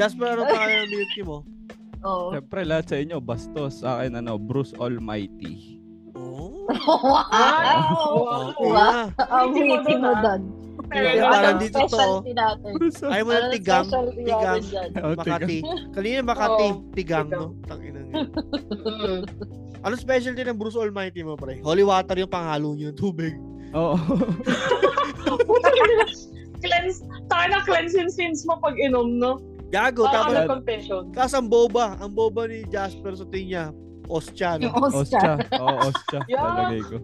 Jasper, ano pangalan ng milk tea mo? Oo. Siyempre, lahat sa inyo, bastos. Sa akin, ano, Bruce Almighty. Oh. Wow! Oh, Wow! yeah. Ang Witty mo doon. Anong parang dito to. specialty natin? Bruce Ayaw mo ng tigang. specialty Tigang. dyan? Oh, Makati. Kanina Makati. Tigang, no? Tanginan yun. Ano specialty ng Bruce Almighty mo, pre? Holy water yung panghalo niyo tubig. Oo. cleanse, tayo na cleanse yung sins mo pag inom, no? Gago, Parang tapos ano confession. Tapos ang boba, ang boba ni Jasper sa tingin niya, Ostya, Yung no? Oscha. Oo, Oscha. Yeah. Lalagay ko.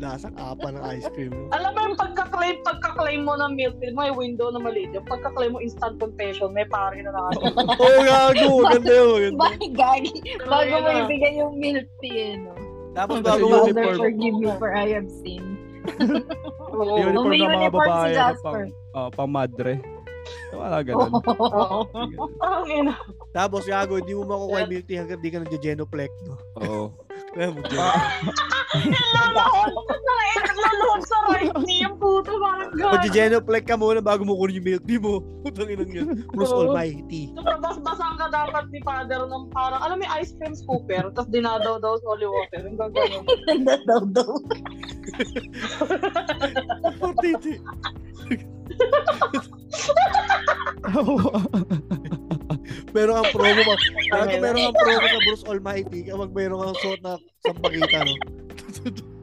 Lasang apa ng ice cream. Alam mo yung pagka-claim, pagka-claim mo ng milk tea, may window na maliit. Yung pagka-claim mo instant confession, may pare na nakakita. Oo, oh, gago. Maganda yun, maganda. Bakit gagi? Bago mo ibigay yung milk tea, no? Tapos bago mo, uniform. Father, forgive me for I have sinned. Oo. Uniform may ng mga uniform si babae. ano, Jasper. pang, oh, pang madre. Wala ganun. Oo. Ang ina. tapos gago, hindi mo makukuha yung milk tea hanggang di ka nag-genoplex, no? Oo. Kaya mo, Naluluhod sa right knee yung puto, parang gano'n. Mag-genoplex ka muna bago mo kunin yung milk tea mo. Putang inang yan. Bruce Oo. Almighty. Bas-basan ka dapat ni father ng parang, alam mo yung ice cream scooper, tapos dinadaw daw sa holy water. Yung gagawin. Ganda daw daw. Meron kang promo pa. Meron kang promo sa Bruce Almighty kapag meron kang suot na sampagita, no?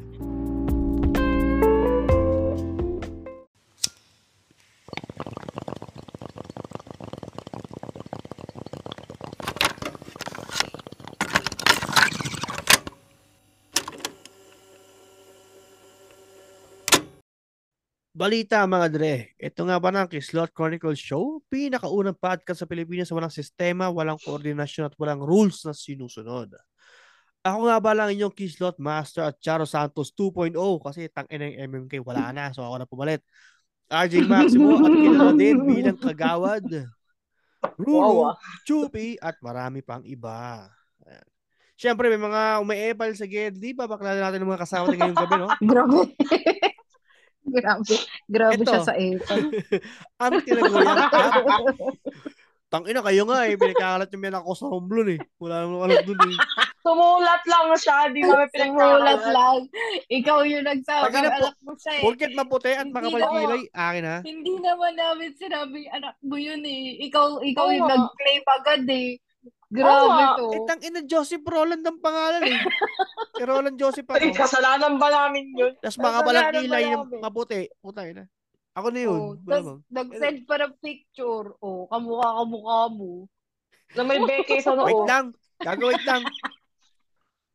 Balita mga dre, ito nga ba ng Kislot Chronicles Show? Pinakaunang podcast sa Pilipinas sa walang sistema, walang koordinasyon at walang rules na sinusunod. Ako nga ba lang inyong Kislot Master at Charo Santos 2.0 kasi tangin ng MMK wala na so ako na pumalit. RJ Maximo at kilala din bilang kagawad. Ruro, Wow, ah. Chupi at marami pang iba. Ayan. Siyempre may mga umaepal sa Gedli, babaklalan natin ng mga kasama natin ngayong gabi, no? Grabe. Grabe. Grabe Ito. siya sa Apple. Ang tinaguriang cap. Tangina kayo nga eh, pinagkakalat yung menak ko sa Romblon eh. Wala namang alam dun eh. Sumulat lang siya, di namin pinagkakalat. lang. Ikaw yung nagsabi. Ina- Anak mo siya eh. Porket maputi at Hindi makapalkilay, akin ha. Hindi naman namin sinabing anak mo yun eh. Ikaw, ikaw Oo yung nag-claim agad eh. Grabe nga. to. Eh, tangina Joseph Roland ang pangalan eh. Si Roland Joseph Ay, ako. kasalanan ba namin yun? Tapos Kasalanan makapalkilay ba ng maputi. Puta na. Ako na yun. Oh, Tapos nag-send pa ng picture. Oh, kamukha-kamukha mo. Na may beke sa Wait noo. lang. Gago, wait lang.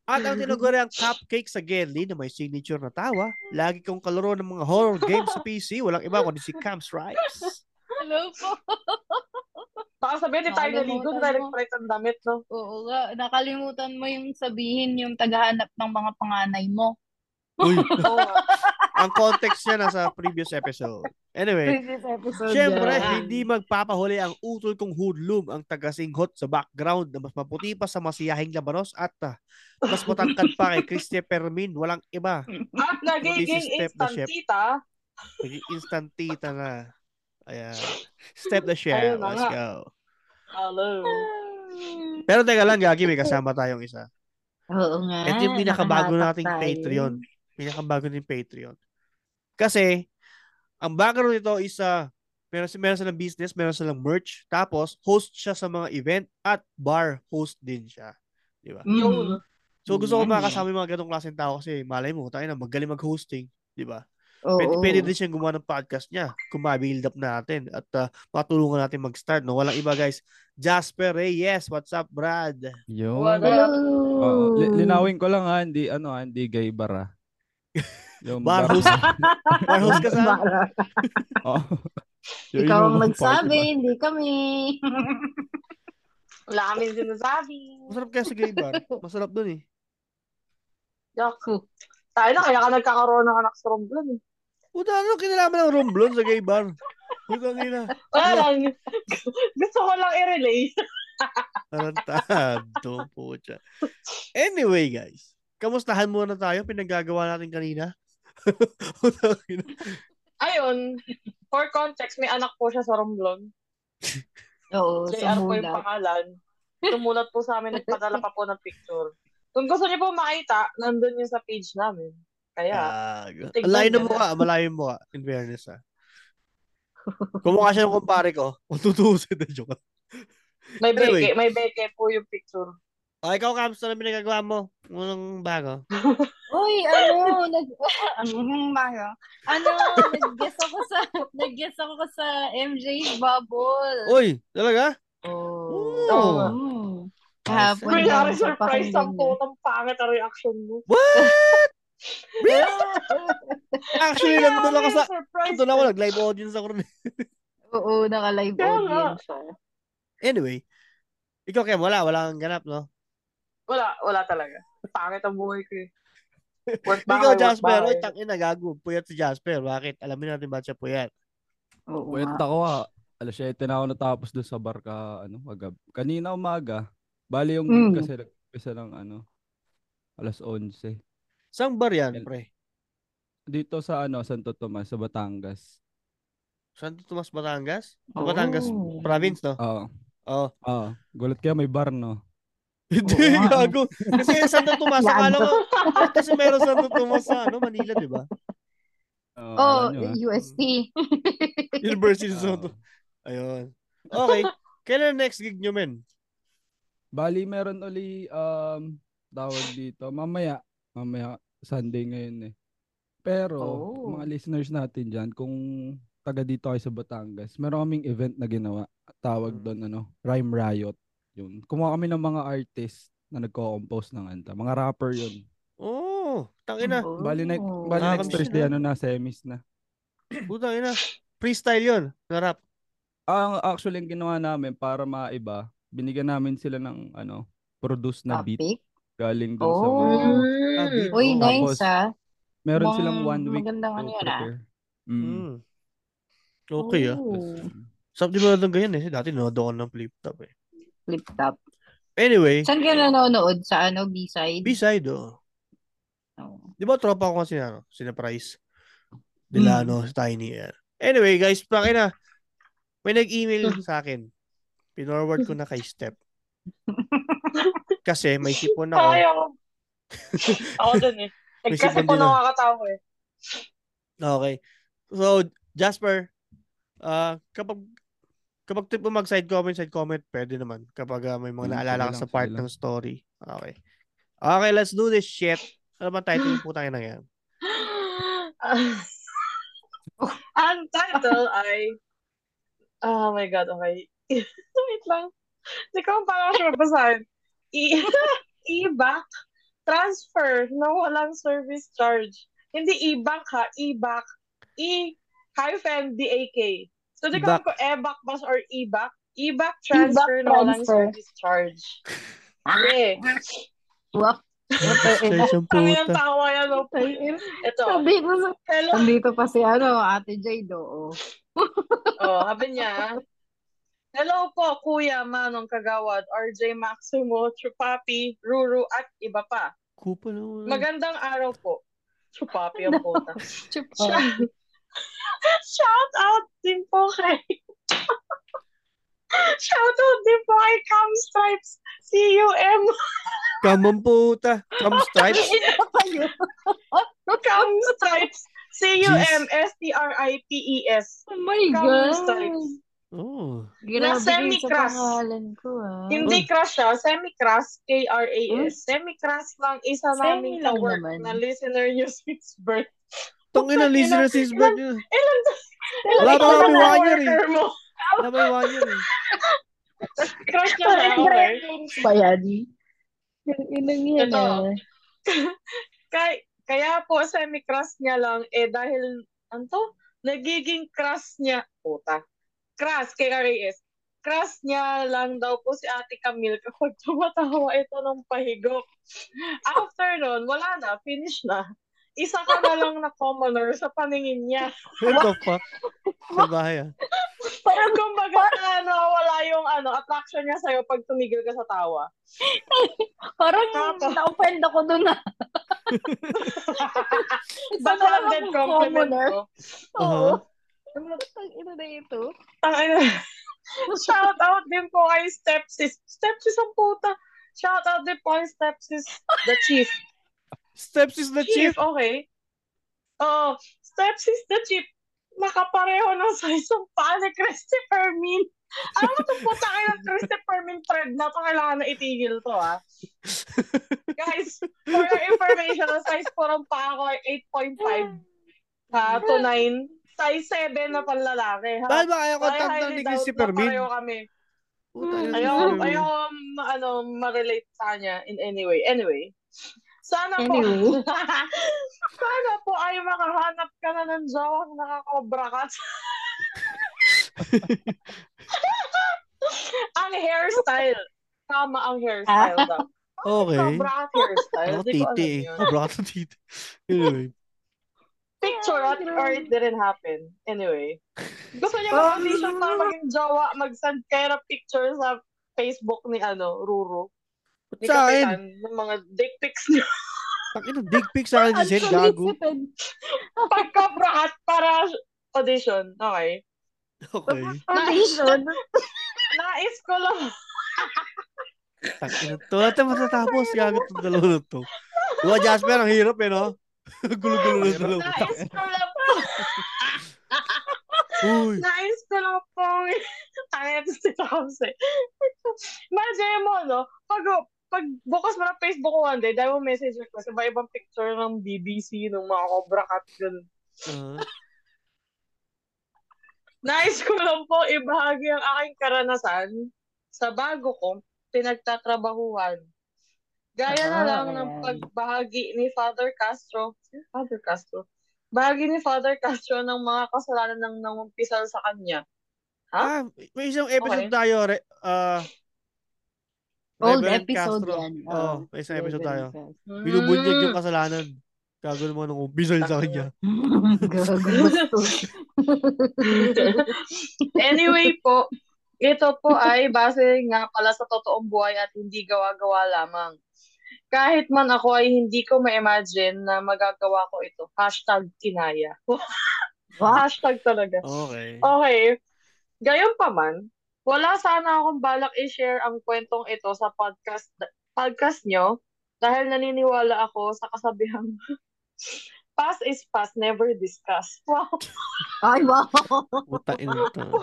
At ang tinaguri ang cupcake sa Gedli na may signature na tawa. Lagi kong kalaro ng mga horror games sa PC. Walang iba kundi si Cam Stripes. Hello po. Baka sabihin, di tayo naligo, direct ang damit, no? Oo nga, nakalimutan mo yung sabihin yung tagahanap ng mga panganay mo. Uy, ang context niya nasa previous episode. Anyway, Previous episode. Yan. hindi magpapahuli ang utol kong hoodlum ang tagasinghot sa background na mas maputi pa sa masiyahing labanos at ah, mas matangkad pa kay Christy Permin. Walang iba. At nagiging This is step the instant tita. Naging instant tita na. Ayan. Step the share. Ayun Let's go. Hello. Pero teka lang, Gagi, may kasama tayong isa. Oo nga. Ito yung pinakabago nating tayo. Patreon. Pinakabago nating Patreon. Kasi, ang background nito is uh, meron, meron silang business, meron silang merch, tapos host siya sa mga event at bar host din siya. Di ba? Mm. So gusto ko Yan, makakasama yung mga ganong klaseng tao kasi malay mo, tayo na magaling mag-hosting, di ba? Oo. Pwede, pwede din siyang gumawa ng podcast niya kung ma-build up natin at uh, matulungan natin mag-start. No? Walang iba guys. Jasper Reyes, what's up, Brad? Hello. Oo, li- linawin ko lang ha, hindi ano, ha, hindi gay bar ah. Yung Bar host. Bar host ka sa... Bara. Oo. Yung Ikaw ang party hindi kami. Wala kami sinasabi. Masarap kaya sa gay bar. Masarap dun eh. Yaku. Tayo na, kaya ka nagkakaroon ng anak sa Romblon. eh. Puta, ano kinalaman ng Romblon sa gay bar? Puta, ina. Wala lang. Gusto ko lang i-relay. Tarantado, pucha. Anyway, guys. Kamustahan muna tayo. Pinagagawa natin kanina. Ayun, for context, may anak po siya sa Romblon. Oo, JR po yung pangalan. Tumulat po sa amin, nagpadala pa po ng picture. Kung gusto niyo po makita, nandun yung sa page namin. Kaya. Tignan Malayo na mukha, malayo mo in fairness ah. Kumukha siya ng kumpare ko. Kung tutusin na joke. may Anyway. beke, may beke po yung picture. Ah, ikaw, kamusta na pinagagawa mo? Unang bago? Uy, ano, nag, ang mga, ano, nag-guess ako sa, nag-guess ako sa MJ's Bubble. Uy, talaga? Oh. Oh. Kahapon Wala, lang, Kunyari, surprise ang putang pangit ang reaction mo. What? Actually, Kaya nandun ako sa... Nandun ako, eh. nag-live audience ako rin. Oo, naka-live Kaya audience siya. Anyway, ikaw, Kem, wala, wala kang ganap, no? Wala, wala talaga. Pangit ang buhay ko eh. Work bahay, Ikaw, Jasper, oy, tangin na, gago. Puyat si Jasper. Bakit? Alamin natin ba't siya puyat. Oo nga. ako ah. Alas 7 na ako natapos doon sa bar ka, ano, agab. Kanina umaga. Bali yung Mm. kasi nagpisa ng ano, alas 11. Saan bar yan, pre? Dito sa ano, Santo Tomas, sa Batangas. Santo Tomas, Batangas? Oh. Batangas province, no? Oo. Oo. Oo. Gulat kaya may bar, no? Hindi, eh. gago. Kasi yung Santo Tomas, akala ko, kasi meron Santo Tomas sa ano, Manila, di ba? Oo, Oh, alam nyo. UST. University of. Santo. Ayun. Okay. Kailan next gig nyo, men? Bali, meron uli, um, tawag dito. Mamaya, mamaya, Sunday ngayon eh. Pero, Oh. mga listeners natin dyan, kung taga dito kayo sa Batangas, meron kaming event na ginawa. Tawag Mm. doon, ano, Rhyme Riot. Yun. Kumuha kami ng mga artist na nagko-compose ng anta. Mga rapper yun. Oh, tangina. Oh. Bali, ne- bali Ah, next Thursday, ano na, semis na. Putang ina. Freestyle yun. Narap. Ang actually, ang ginawa namin para maiba, binigyan namin sila ng, ano, produce na beat Topic. galing dun sa mga... Ah, beat. Uy, Oh. nice Tapos, ah. Meron Mukhang silang one week magandang to ano yun ah. prepare. Mm. Mm. Okay ah. Oh. Sarap di ba ng ganyan eh. Dati nanood ako ng flip top eh. Flip top. Anyway, Saan ka nanonood? Sa ano, B-side? B-side oh. Oh. Di ba tropa ko kasi ano, sina Price. Delano, Tiny. Yan. Anyway, guys, pakin na. May nag-email sa akin. Pinorward ko na kay Step. Kasi may sipon ako. ako. din eh. May Kasi po nakakatawa eh. Okay. So, Jasper, ah kapag kapag trip mo mag-side comment, side comment, pwede naman. Kapag ah, may mga Hmm, naalala ka sa part lang. ng story. Okay. Okay, let's do this shit. Ano ba title ng putang ina yan? Ang title ay Oh my God, okay. Wait lang. Hindi ko parang siya basahin. E- E-back transfer na walang service charge. Hindi e-bank ha, e-back. E hyphen D-A-K. So, di ko E-back. alam kung e-back ba or e-back. E-back transfer na walang transfer. service charge. Yeah. Wap. Ang yung tawa yan. oh. Ito. Sabi ko sa... Hello. Nandito pa si ano, Ate Jade, oo. Oh, sabi niya, Hello po, Kuya Manong Kagawad, RJ Maximo, Chupapi, Ruru, at iba pa. Kupa naman. Magandang araw po. Chupapi ang puta. Chupa. Shout, shout out din po kay Shout out din po kay Cam Stripes, C-U-M, Kamang puta. Kam stripes. Cam Stripes, C-U-M-S-T-R-I-P-E-S. Oh my Cam God. Stripes. Oh. Grabe semi-crush. ko ah. Hindi crush siya, semi-crush, K-R-A-S. Semi-crush lang isa Semi namin lang ka-work naman. na listener niyo since birth. Tangin na listener Ilan- since birth yun. Ilan Wala pa ilan kami na one year eh. Wala pa yung one year eh. Crush niya siya, okay? ba yan? Yung inang yan ah. Kaya, kaya po semi-crush niya lang, eh dahil, ano to? Nagiging crush niya, puta. Crush, K-R-A-S. Crush niya lang daw po si Ate Camille kapag tumatawa ito ng pahigop. After nun, wala na, finish na. Isa ka na lang na commoner sa paningin niya. What the fuck? Sa bahay ah. Parang kumbaga ano, wala yung ano, attraction niya sa'yo pag tumigil ka sa tawa. Parang Tapos- na-offend ako dun ah. Isa na lang akong compliment commoner. ko. Oo. Ano ina na ito? Ang ano, Shout out din po kay Stepsis. Stepsis ang puta. Shout out din po kay Stepsis, the chief. Steps is the chief. okay. Oo, Stepsis the chief. Nakapareho ng size ng paa ni Christopher Min. Alam mo itong puta kayo ng Christopher Min thread na to, kailangan na itigil to, ah. Guys, for your information, ang size po ng paa ko ay 8.5 ha, to 9. Size 7 na panlalaki, ha? Bakit ba kaya I kontak ng ni doubt Christopher na Min? pareho kami. Puta, yun, Ayaw, ayaw, ano, ma-relate sa kanya in any way. Anyway, sana po, Anyway. sana po ay makahanap ka na ng jawang nakakobra ka. ang hairstyle. Tama ang hairstyle daw. Okay. Cobra hairstyle. Alam titi eh. Cobra cat ang titi. Anyway. Picture at or it didn't happen. Anyway. Gusto niya mag-audition para maging jowa, mag-send kayo ng picture sa Facebook ni ano, Ruru. Ni Sa akin. Ng mga dick pics niya. Takin ng big pic sa akin si Zen, gago. Pagka-brat para audition. Okay. Okay. Audition. Nais ko lang. Takin to. Natin matatapos. Gago itong dalawa na to. Diba, Jasper, ang hirap eh, no? Gulo-gulo na dalawa. Nais ko lang po. Uy. Nais ko lang po. Ay, ito si Tomse. Imagine mo, no? Pag, pag bukas mo ng Facebook ko one day, dahil mo message request, iba-ibang picture ng BBC, ng mga Cobra Cat, ganun. Ah. Nais ko lang po ibahagi ang aking karanasan sa bago kong pinagtatrabahuhan. Gaya na Ah, lang ng ayan. pagbahagi ni Father Castro. Father Castro? Bahagi ni Father Castro ng mga kasalanan ng nangumpisal sa kanya. ah, may isang episode Okay. tayo, re, ah, Old Reverend episode Castro. yan. Oo, may isang episode tayo. Hmm. Binubunyag yung kasalanan. Gago naman ng umbisal sa kanya. Gago anyway po, ito po ay base nga pala sa totoong buhay at hindi gawa-gawa lamang. Kahit man ako ay hindi ko ma-imagine na magagawa ko ito. Hashtag kinaya. Hashtag talaga. Okay. Okay. Gayon pa man, wala sana akong balak i-share ang kwentong ito sa podcast podcast nyo dahil naniniwala ako sa kasabihang past is past, never discuss. Wow. Ay, wow. Puta ina to.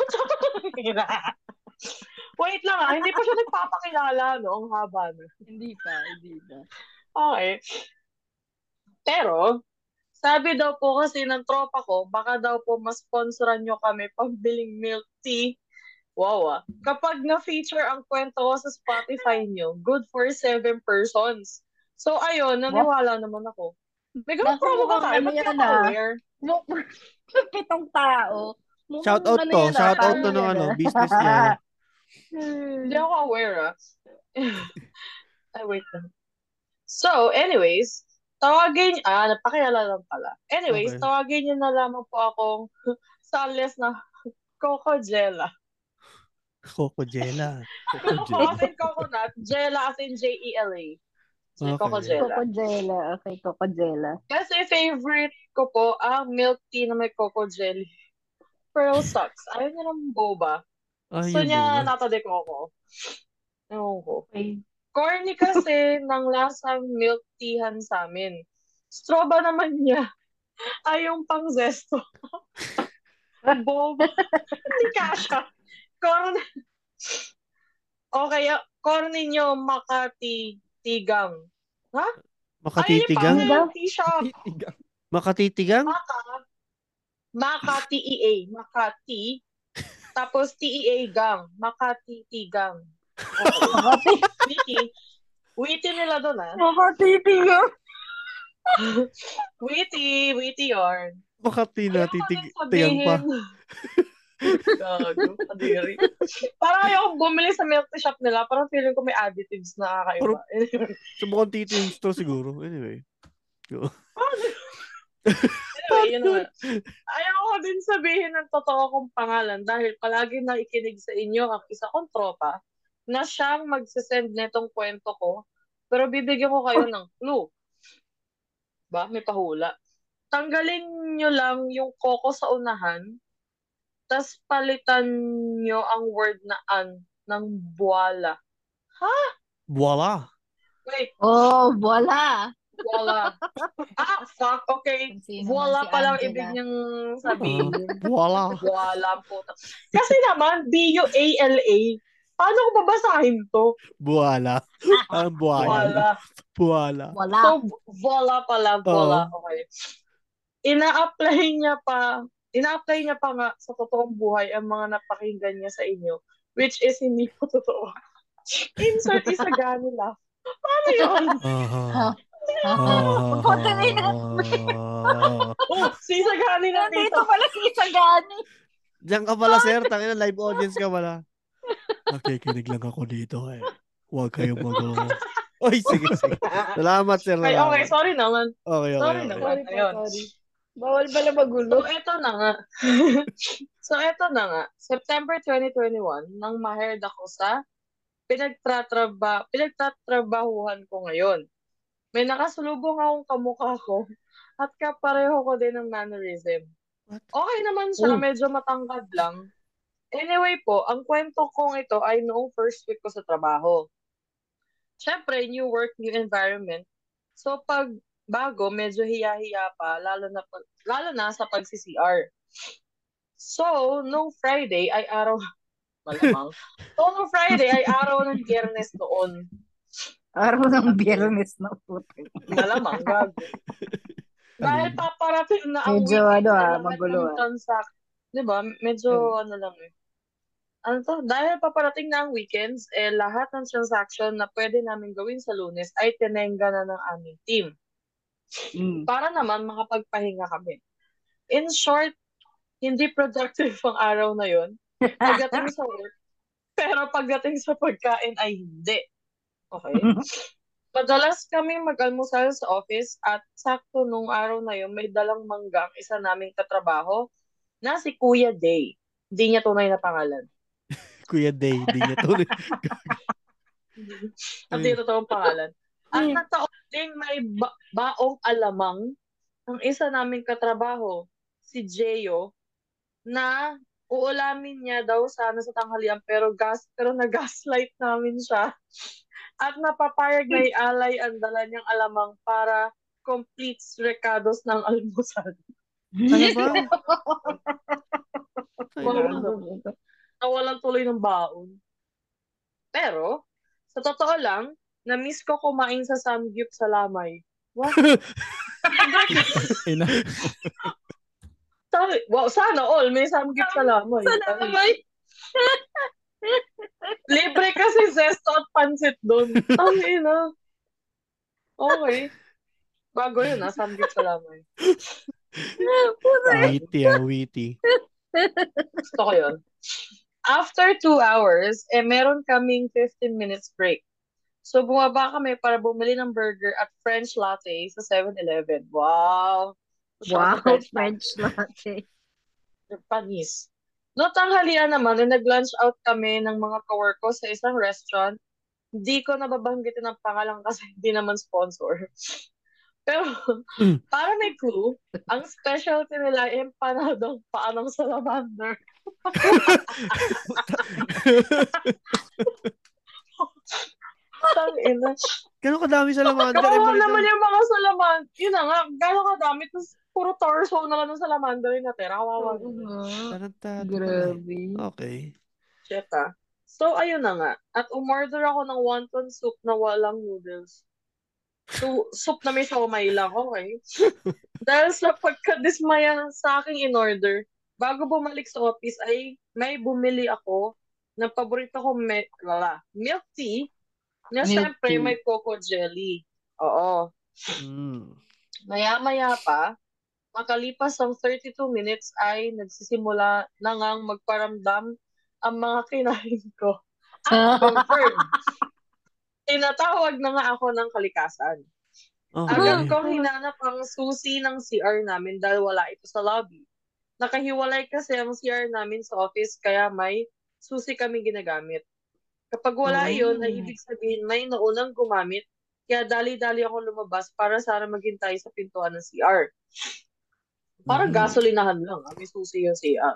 Wait lang ah, hindi pa siya nagpapakilala, no? Ang haba na. hindi pa, hindi pa. Okay. Pero, sabi daw po kasi ng tropa ko, baka daw po mas sponsoran nyo kami pambiling milk tea. Wow ah. Kapag na-feature ang kwento ko sa Spotify nyo, good for seven persons. So, ayun, naniwala naman ako. May ganun promo ba tayo? ano Ba't yan, ako ah? aware? Pitong tao. Shout out ano to. ah, Shout out to ng yan, ano, ah? business niya. Hindi ako aware, ah. Ay, wait lang. So, anyways, tawagin, ah, napakilala lang pala. Anyways, Okay. tawagin niyo na lamang po akong sales na Coco Jella. Coco Jella. Coco as in coconut, Jella as in J-E-L-A. So, Okay. Coco Jella. Coco Jella. Okay, Coco Jella. Kasi favorite ko po ang milk tea na may coco jelly. Pearl sucks. Ayaw niya ng boba. Ay, Gusto yun niya ba? nata de coco. Ewan ko. Okay. Corny kasi ng lasang milk teahan sa amin. Straw ba naman niya? Ay, yung pang zesto. Bob. Hindi kasha. Corny. Okay, ah, corny nyo Makati Tigang. Makatitigang? Ayun yung pang tea shop. Titigang. Makatitigang? Maka. Makati EA. Makati. Tapos TEA gang. Makati Tigang. Okay. Makati. Witty. Witty nila doon ah. Makatitigang. Witty. Witty yarn. Makati na titigang pa. Gago, kadiri. Parang ayaw bumili sa milk tea shop nila. Parang feeling ko may additives na kakaiba. Subukan titi yung store siguro. Anyway. anyway, yun na. Ayaw ko din sabihin ng totoo kong pangalan dahil palagi nakikinig sa inyo ang isa kong tropa na siyang magsisend netong kwento ko pero bibigyan ko kayo ng clue. Ba? May pahula. Tanggalin nyo lang yung koko sa unahan tas palitan nyo ang word na an ng buwala. Ha? Voila. Wait, Oh, voila. Voila. ah, fuck. Okay. Voila si pa lang Angela. ibig niyang sabihin. Voila. Voila po. Kasi naman, B-U-A-L-A. Paano ko babasahin to? Voila. Ang buhaya. Voila. Voila. Wala. So, voila pala. Voila. Okay. Ina-apply niya pa, ina-apply niya pa nga sa totoong buhay ang mga napakinggan niya sa inyo, which is hindi po totoo. Insert isa ganila. Paano yun? Ah. Pupunta na yun. Oh, si Sagani na Nandito dito. pala si Isagani. Diyan ka pala, sir. Tangina, live audience ka pala. Nakikinig lang ako dito eh. Huwag kayong magulo. Oy, sige, sige. Salamat, sir. Okay, Salamat. okay, sorry naman. Okay, okay, Sorry okay. naman. Sorry po, Ayun. sorry. Bawal pala So, magulo. eto na nga. so, eto na nga. September 2021, nang ma-hired ako sa pinagtatraba, pinagtatrabahuhan ko ngayon. May nakasulubong akong kamukha ko at kapareho ko din ng mannerism. What? Okay naman siya, Oh. medyo matangkad lang. Anyway po, ang kwento kong ito ay noong first week ko sa trabaho. Siyempre, new work, new environment. So, pag bago, medyo hiya-hiya pa, lalo na, lalo na sa pag-CCR. So, nung Friday ay araw, malamang. So, nung Friday ay araw ng biyernes noon. Araw ng biyernes na puto. Malamang, gago. Dahil paparating na ang Medyo weekend ano ah, magulo ng ah. transact- Di ba? Medyo ano lang eh. Ano to? Dahil paparating na ang weekends, eh lahat ng transaction na pwede namin gawin sa lunes ay tinengga na ng aming team. Mm. Para naman makapagpahinga kami. In short, hindi productive ang araw na yon pagdating sa work. Pero pagdating sa pagkain ay hindi. Okay? Madalas kaming mag-almusal sa office at sakto nung araw na yun, may dalang mangga ang isa naming katrabaho na si Kuya Day. Hindi niya tunay na pangalan. Kuya Day, di niya tuloy. At hindi totoong pangalan. At nagtaon din may ba- baong alamang ang isa naming katrabaho, si Jeyo, na uulamin niya daw sana sa tanghalian pero gas pero na-gaslight namin siya. At napapayag na ialay ang dala niyang alamang para complete recados ng almusal. Ano ba? Nawalan tuloy ng baon. Pero, sa totoo lang, na-miss ko kumain sa Samgyup sa Lamay. What? Sabi, wow, sana all may Samgyup sa Lamay. Salamay. Libre kasi zesto at pansit doon. Ang ina. Okay. Bago yun, ha? Samgyup sa Lamay. Witty, ah, witty. Gusto ko yun. After two hours, eh, meron kaming 15 minutes break. So, bumaba kami para bumili ng burger at French latte sa 7-Eleven. Wow! Wow, French French latte. Japanese. No tanghalian naman, eh, nag-lunch out kami ng mga kawork ko sa isang restaurant. Hindi ko nababanggitin ang pangalan kasi hindi naman sponsor. Pero, Mm. para may clue, ang specialty nila ay empanadong paa ng salamander. Tang ina. Gano'n kadami sa Lamander. eh, naman yung mga salamander. Yun na nga, gano'ng kadami. Tapos, puro torso na lang ng salamander yung natira. Kawawa. Eh. Grabe. Okay. Shit ah. So, ayun na nga. At umorder ako ng wonton soup na walang noodles. So, soup na may siomay lang, okay? Dahil sa pagkadismaya sa aking in-order, bago bumalik sa office ay may bumili ako ng paborito ko me- lala, milk tea na Milk syempre tea. may coco jelly. Oo. Mm. Maya-maya pa, makalipas ang 32 minutes ay nagsisimula na ngang magparamdam ang mga kinain ko. At confirm. Tinatawag na nga ako ng kalikasan. Okay. Agad kong hinanap ang susi ng CR namin dahil wala ito sa lobby. Nakahiwalay kasi ang CR namin sa office kaya may susi kami ginagamit. Kapag wala Oh. yun, ay ibig sabihin may naunang gumamit kaya dali-dali ako lumabas para sana maghintay sa pintuan ng CR. Parang Mhm. gasolinahan lang. ah. May susi yung CR.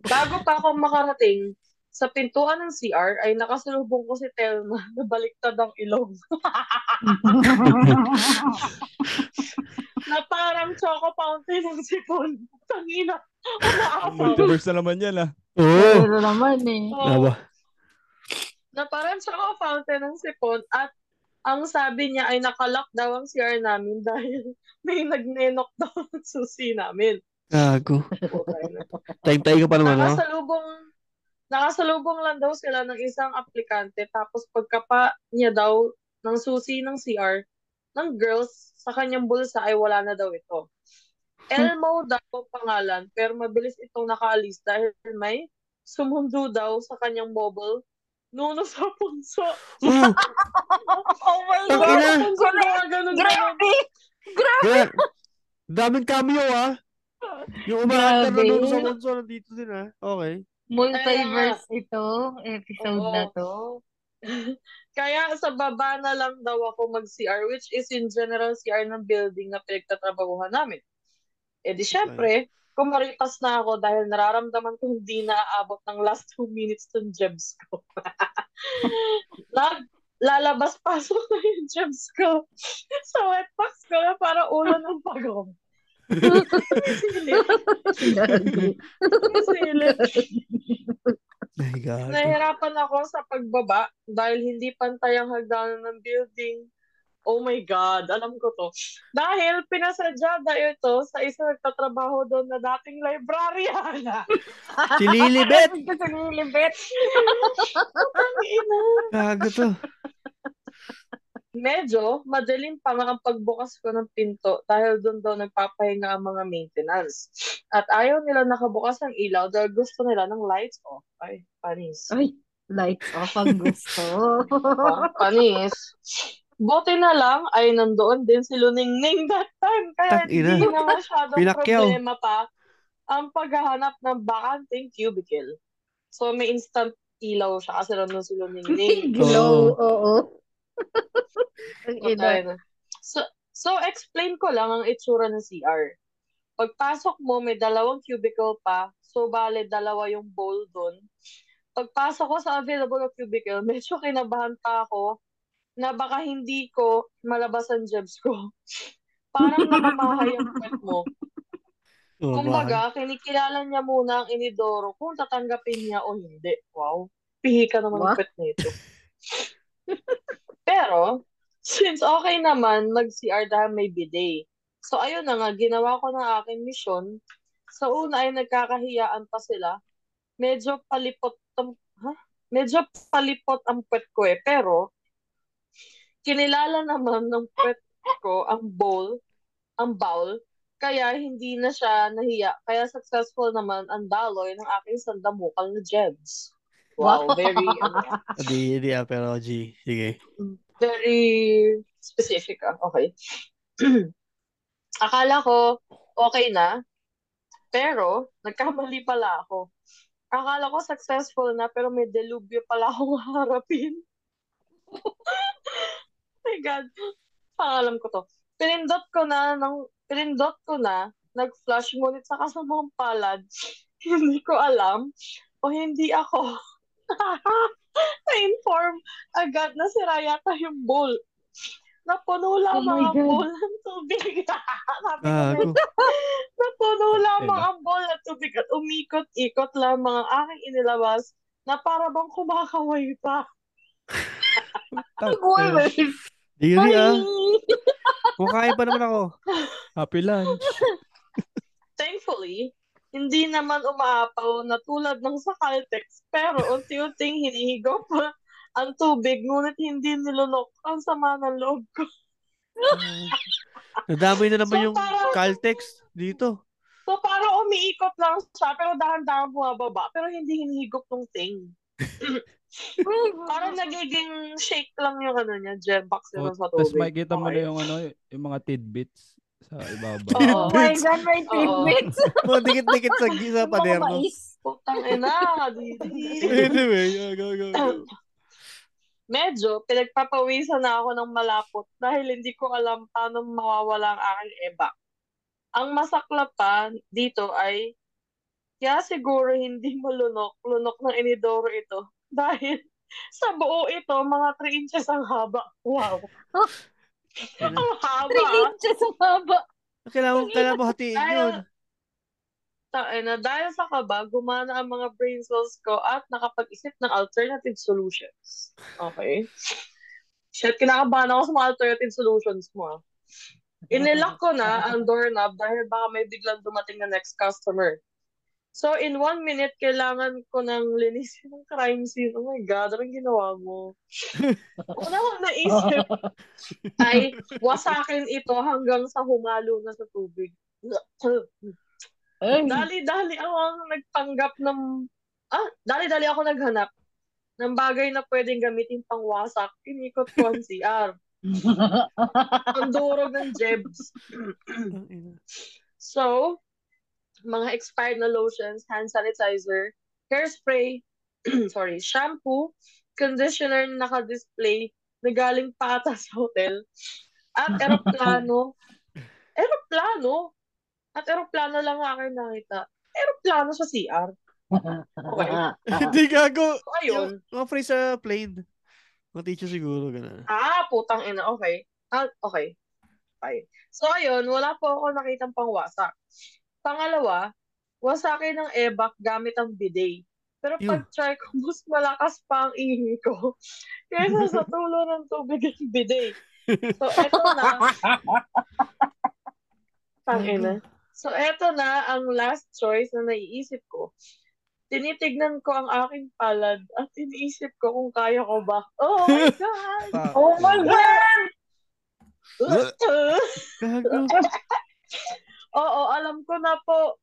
Bago pa ako makarating sa pintuan ng CR, ay nakasalubong ko si Telma na baliktad ang ilong. na parang choco fountain ng sipon. Tangina. Umaapaw. Multiverse na naman yan ah. Oo. Pero naman eh. Aba. Na parang choco fountain ng sipon at ang sabi niya ay nakalock daw ang CR namin dahil may nagnenok daw ng susi namin. Gago. Time-time ka pa naman, no? Nakasalubong nakasalubong lang daw sila ng isang aplikante tapos pagkapa niya daw ng susi ng CR ng girls sa kanyang bulsa ay wala na daw ito. Elmo daw ang pangalan pero mabilis itong nakaalis dahil may sumundo daw sa kanyang mobile nuno sa punso. Oo. oh my Ang God! ina. Punso na ganun ganun. Grabe! Gra- Daming cameo, ah. Yung umaandar na Grabe. doon sa konso, nandito din, ah. Okay. Multiverse ito, episode Oo. na to. Kaya sa baba na lang daw ako mag-CR which is in general CR ng building na pinagtatrabahuhan namin. Eh di syempre, kumaritas na ako dahil nararamdaman ko hindi na aabot ng last two minutes tong jebs ko. Nag lalabas-pasok na yung jebs ko sa wetbox ko na para ulo ng pagong. Silip. Ay, gago. Nahirapan ako sa pagbaba dahil hindi pantay ang hagdanan ng building. Oh my God, alam ko to. Dahil pinasadya dahil ito sa isang nagtatrabaho doon na dating librarian. Si Lilibet. Ang ina. Gago to. Medyo madaling pa nga ang pagbukas ko ng pinto dahil doon daw nagpapahinga ang mga maintenance. At ayaw nila nakabukas ng ilaw dahil gusto nila ng lights off. Ay, panis. Ay, lights off ang gusto. Pa- panis. Buti na lang ay nandoon din si Luningning that time. Kaya Tangina. hindi na masyadong Pinakyaw. problema pa ang paghahanap ng bakanting cubicle. So may instant ilaw siya kasi nandun si Luningning. Glow, oo. Ang ina. Patay na. So, so explain ko lang ang itsura ng CR. Pagpasok mo, may dalawang cubicle pa. So, bale, dalawa yung bowl doon. Pagpasok ko sa available na cubicle, medyo kinabahan pa ako na baka hindi ko malabas ang jebs ko. Parang namamahay ang pet mo. Oh? Kumbaga, kinikilala niya muna ang inidoro kung tatanggapin niya o hindi. Wow. Pihi ka naman ang pet nito. Pero, since okay naman mag-CR dahil may bidet. So, ayun na nga, ginawa ko ng aking mission. Sa una ay nagkakahiyaan pa sila. Medyo palipot ha? Medyo palipot ang pet ko eh. Pero, kinilala naman ng pet ko ang bowl, ang bowl, kaya hindi na siya nahiya. Kaya successful naman ang daloy ng aking sandamukal na gems. Wow, very, ano, Hindi, hindi ah, pero G. Sige. very specific ah. Okay. Akala ko okay na, pero nagkamali pala ako. Akala ko successful na, pero may delubyo pala akong harapin. my God. Pangalam ko to. Pinindot ko na, ng, pinindot ko na, nag-flash ngunit sa kasamang palad, hindi ko alam o hindi ako na-inform agad na sira yata yung bowl. Napuno lamang my ang God. bowl ng tubig. Gago. napuno lamang ang bowl ng tubig at umikot-ikot lamang ang aking inilabas na para bang kumakaway pa. Nag-work. Yun ah. Kumakain pa naman ako. Happy lunch. Thankfully, hindi naman umaapaw na tulad ng sa Caltex, pero unti-unting hinihigop ang tubig, ngunit hindi nilunok ang sama ng loob ko. Nadamay na naman So, yung parang- Caltex dito. So, parang umiikot lang siya, pero dahan-dahan bumababa, pero hindi hinihigop ng ting. Parang nagiging shake lang yung ano niya, gem box Oh, nila sa Tapos tubig. makikita mo na yung ano, yung mga tidbits sa ibabaw. Oo. Oh my God, may tidbits. Mga dikit-dikit sa gisa Mga pader, no? mais. Putang ina, didi. Anyway, go, go, go. Medyo pinagpapawisan na ako ng malapot dahil hindi ko alam paano mawawala ang aking eba. ang masaklap pa dito ay kaya siguro hindi malunok, lunok ng inidoro ito. Dahil sa buo ito, mga 3 inches ang haba. Wow. Ano? Ang haba. 3 inches ang haba. Kailangan, kailangan mo hatiin yun. Dahil, tayo na, dahil sa kaba, gumana ang mga brain cells ko at nakapag-isip ng alternative solutions. Okay? Shit, kinakabahan ako sa mga alternative solutions mo. ah. Inilock ko na ang doorknob dahil baka may biglang dumating na next customer. So, in one minute, kailangan ko nang linisin ang crime scene. Oh my God, anong ginawa mo? Una kong naisip ay wasakin ito hanggang sa humalo na sa tubig. Dali-dali ako ang nagpanggap ng... Ah, dali-dali ako naghanap ng bagay na pwedeng gamitin pang wasak. Inikot ko ang CR. Ang durog ng jebs. So, mga expired na lotions, hand sanitizer, hairspray, sorry, shampoo, conditioner na naka-display na galing pa ata sa hotel, at eroplano. Eroplano? At eroplano lang ang aking nakita. Eroplano sa CR. Okay. Hindi gago. So, ayun. Yung, mga phrase sa plane. Mga teacher siguro, gano'n. Ah, putang ina. Okay. Ah, okay. Fine. So, ayun, wala po ako nakitang pangwasak. Pangalawa, wasakin ng evac gamit ang bidet. Pero Ew. pag try ko, mas malakas pa ang ihi ko kaysa sa tulo ng tubig ng bidet. So, eto na. Tangina. So, eto na ang last choice na naiisip ko. Tinitignan ko ang aking palad at iniisip ko kung kaya ko ba. Oh my God! Oh my God! Gago. Oo, alam ko na po.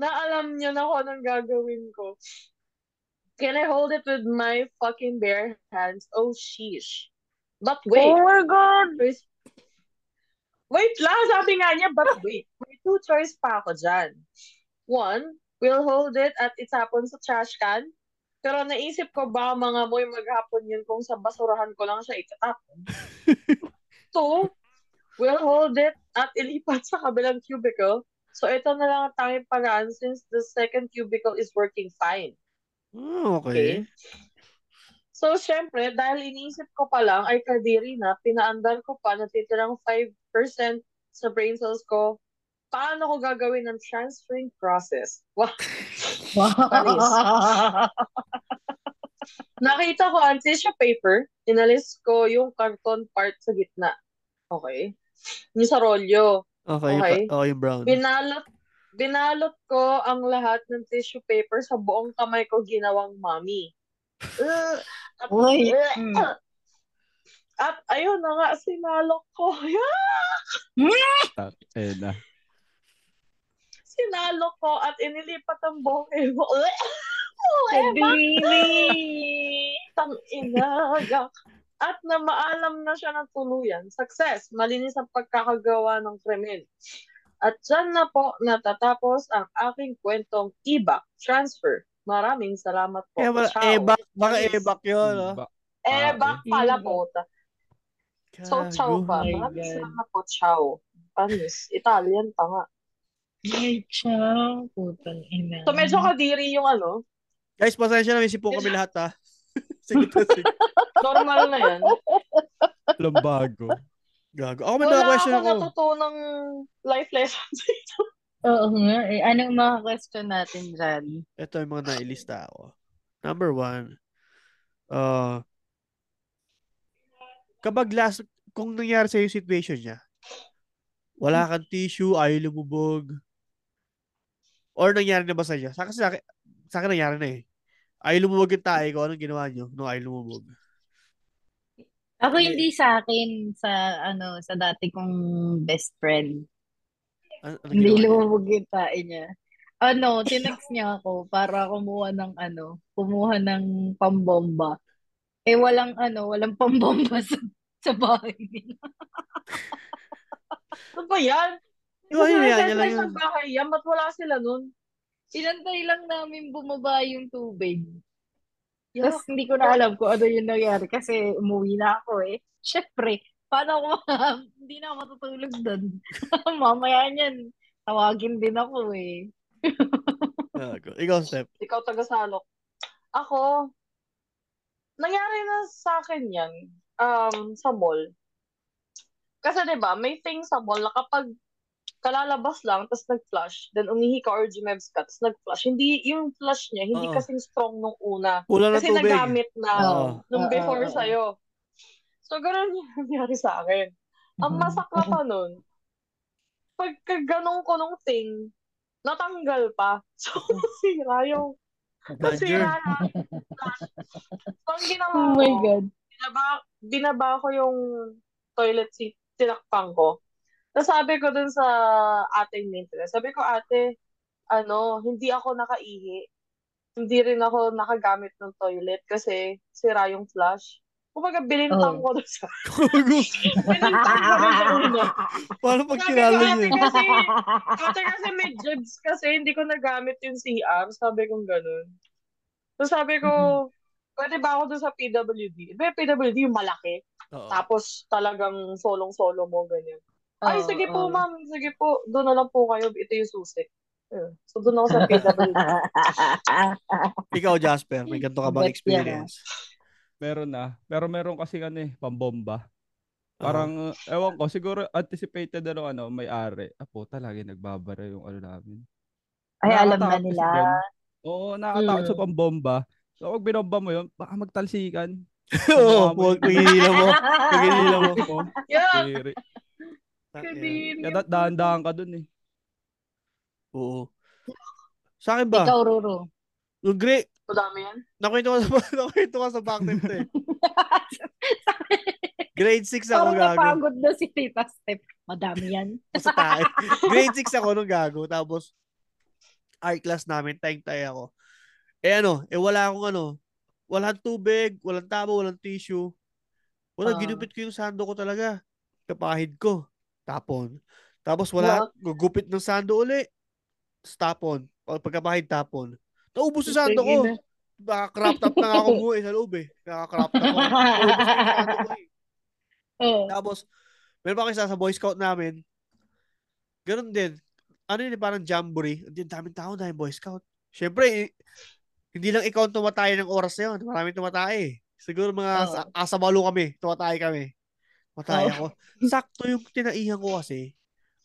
Na alam niyo na kung anong gagawin ko. Can I hold it with my fucking bare hands? Oh, sheesh. But wait. Oh my God! There's- Wait lang, sabi nga niya, but wait. May two choice pa ako dyan. One, we'll hold it at itapon sa trash can. Pero naisip ko ba mga moy maghapon yun kung sa basurahan ko lang siya itatapon. Two, we'll hold it at ilipat sa kabilang cubicle. So ito na lang ang tanging paraan since the second cubicle is working fine. Oh, okay. So, syempre, dahil iniisip ko pa lang ay kadiri na, pinaandar ko pa natitirang 5% sa brain cells ko. Paano ko gagawin ang transferring process? Wow. Nakita ko ang tissue paper, inalis ko yung carton part sa gitna. Okay? Yung sa rolyo. Okay, Okay. pa- oh, yung brown. Binalot binalot ko ang lahat ng tissue paper sa buong kamay ko ginawang mommy. Uh, at, Uy. uh, at ayun na nga, sinalok ko. Eh na. sinalok ko at inilipat ang buhok ko. Kadiri! Tang ina. yak. At na maalam na siya ng tuluyan. Success. Malinis ang pagkakagawa ng krimen. At dyan na po natatapos ang aking kwentong e-back transfer. Maraming salamat po. Wala, Ciao. ebak, baka ebak yun, oh. Ba- E-back pala po. So, ciao pa. Oh Maraming salamat po. Ciao. Panis. Italian pa nga. Ay, ciao. Putang ina. So, medyo kadiri yung ano. Guys, pasensya na, may sipo kami lahat, ha. sige, to, sige. Normal na yan. Walang bago. Gago. Ako may Wala mga question ako ako. natutunang life lessons dito. Oo nga. Eh, anong mga question natin dyan? Ito yung mga nailista ako. Number one, uh, kapag last, kung nangyari sa yung situation niya, wala kang tissue, ayaw lumubog, or nangyari na ba sa niya? Sa akin, sa akin, sa akin nangyari na eh. Ayaw lumubog yung tae ko, anong ginawa niyo nung ayaw lumubog? Ako Hindi. sa akin sa ano sa dati kong best friend. Anong Hindi lumubog yung tae niya. Ano, tinext niya ako para kumuha ng ano, kumuha ng pambomba. Eh walang ano, walang pambomba sa, sa bahay nila. Ano ba yan? Ano yan, yan Sa bahay yan, ba't wala sila nun? Inantay lang namin bumaba yung tubig. Yak. Tapos hindi ko na alam kung ano yung nangyari kasi umuwi na ako eh. Siyempre, paano ako, hindi na ako matutulog doon. Mamaya niyan, Tawagin din ako eh. Gago. Ikaw, Step. Ikaw taga-salok. Ako, nangyari na sa akin yan um, sa mall. Kasi 'di ba may thing sa mall na kapag kalalabas lang, tapos nag-flush, then umihi ka or gymebs ka, tapos nag-flush. Hindi, yung flush niya, hindi Oo. kasing strong nung una. Kulang ng Kasi tubig. nagamit na Oo. nung before oo, oo. sa'yo. So, ganun yung nangyari sa akin. Ang masakla pa nun, pagka ganun ko nung thing, natanggal pa. So, nasira yung, nasira na. So, ang ginawa Oh my ko, God. binaba, binaba ko yung toilet seat, tinakpan ko. Tapos sabi ko dun sa ating maintenance, sabi ko, ate, ano, hindi ako nakaihi. Hindi rin ako nakagamit ng toilet kasi sira yung flush. Kumbaga, bilintang Oh. ko dun sa, Gago. bilintang ko dun sa una. Paano pag kasi, ate kasi may jibs kasi hindi ko nagamit yung CR. Sabi ko ganun. So sabi ko, pwede ba ako dun sa PWD? Yung PWD yung malaki. Oo. Tapos talagang solong-solo mo, ganyan. Ay, Oo, sige po, oo. ma'am. Sige po. Doon na lang po kayo. Ito yung susi. So, doon ako sa PWD. Ikaw, Jasper, may ganito ka bang experience? Meron na. Pero meron kasi ano eh, pambomba. Parang, uh, ewan ko, siguro anticipated ano, ano, may-ari. Apo, talaga nagbabara yung ano namin. Ay, alam na nila. Oo, nakakatakot sa Mm. pambomba. So, pag binomba mo yun, baka magtalsikan. Oo, mo, pagihila mo. Pagihila mo. mo. Kadiri. Kaya da- dahan-dahan ka dun eh. Oo. Sa akin ba? Ikaw, Ruro. Yung great, Madami yan. nakwento ko sa, nakwento ko sa back to eh. Grade 6 ako Parang gago. napagod na si Tita Step. Madami yan. Sa tayo. Grade 6 ako nung gago. Tapos, art class namin, tayong-tay ako. Eh ano, eh wala akong ano, walang tubig, walang tabo, walang tissue. Wala, Ah. ginupit ko yung sando ko talaga. Kapahid ko. Tapon. Tapos wala, gugupit ng sando uli. Tapon. Pag- Pagkapahid, tapon. Naubos yung sando ko. Tingin Naka-crop top na ako buhay sa loob eh. Naka-crop top ako. Naubos yung sando ko eh. Oo. Tapos, meron pa kasi sa Boy Scout namin, ganun din. Ano yun, eh, parang jamboree. Ang daming tao dahil Boy Scout. Siyempre, eh, hindi lang ikaw ang tumatay ng oras na yun. Maraming tumatay. Siguro mga sa- asabalo kami. Tumatay kami. Tumatay Oo. ako. Sakto yung tinaihan ko kasi.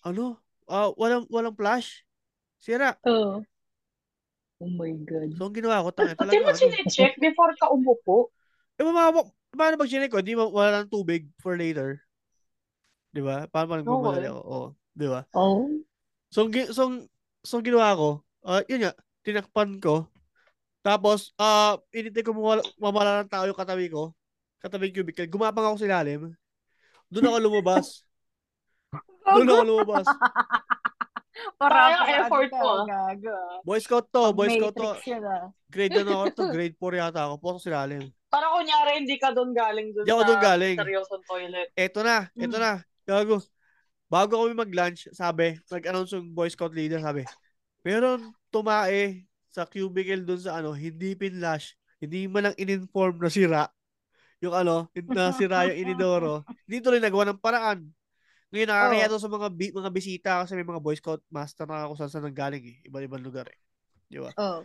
Ano? ah walang, walang flash. Sira. Oo. Oh my God. So, ang ginawa ko, tanga Pati talaga. mo Ano, sinecheck before ka umupo. eh, mama, paano pag chinek ko? Di ba wala ng tubig for later? Di ba? Paano pag Okay. ako? Oo. Di ba? Oh. So, so, so, ginawa ko, ah yun nga, tinakpan ko. Tapos, ah inintay ko mawala, mamala ng tao yung katabi ko. Katabi yung cubicle. Gumapang ako sa ilalim. Doon ako lumabas. Doon ako lumabas. Parang Sayang effort mo. Boy Scout to, Boy Scout to. Ah. Grade ano ako to, grade 4 yata ako. Puso sa ilalim. Para kunyari, hindi ka doon galing doon sa doon galing. seryosong toilet. Eto na, eto na. Gago. Bago kami mag-lunch, sabi, nag-announce yung Boy Scout leader, sabi, meron tumae sa cubicle doon sa ano, hindi pinlash, hindi man lang in-inform na sira yung ano, na sira yung inidoro. Hindi tuloy nagawa ng paraan. Ngayon, nakakaya to sa mga bi- mga bisita kasi may mga Boy Scout master na kung saan saan nanggaling eh. Iba-ibang lugar eh. Di ba? Oh.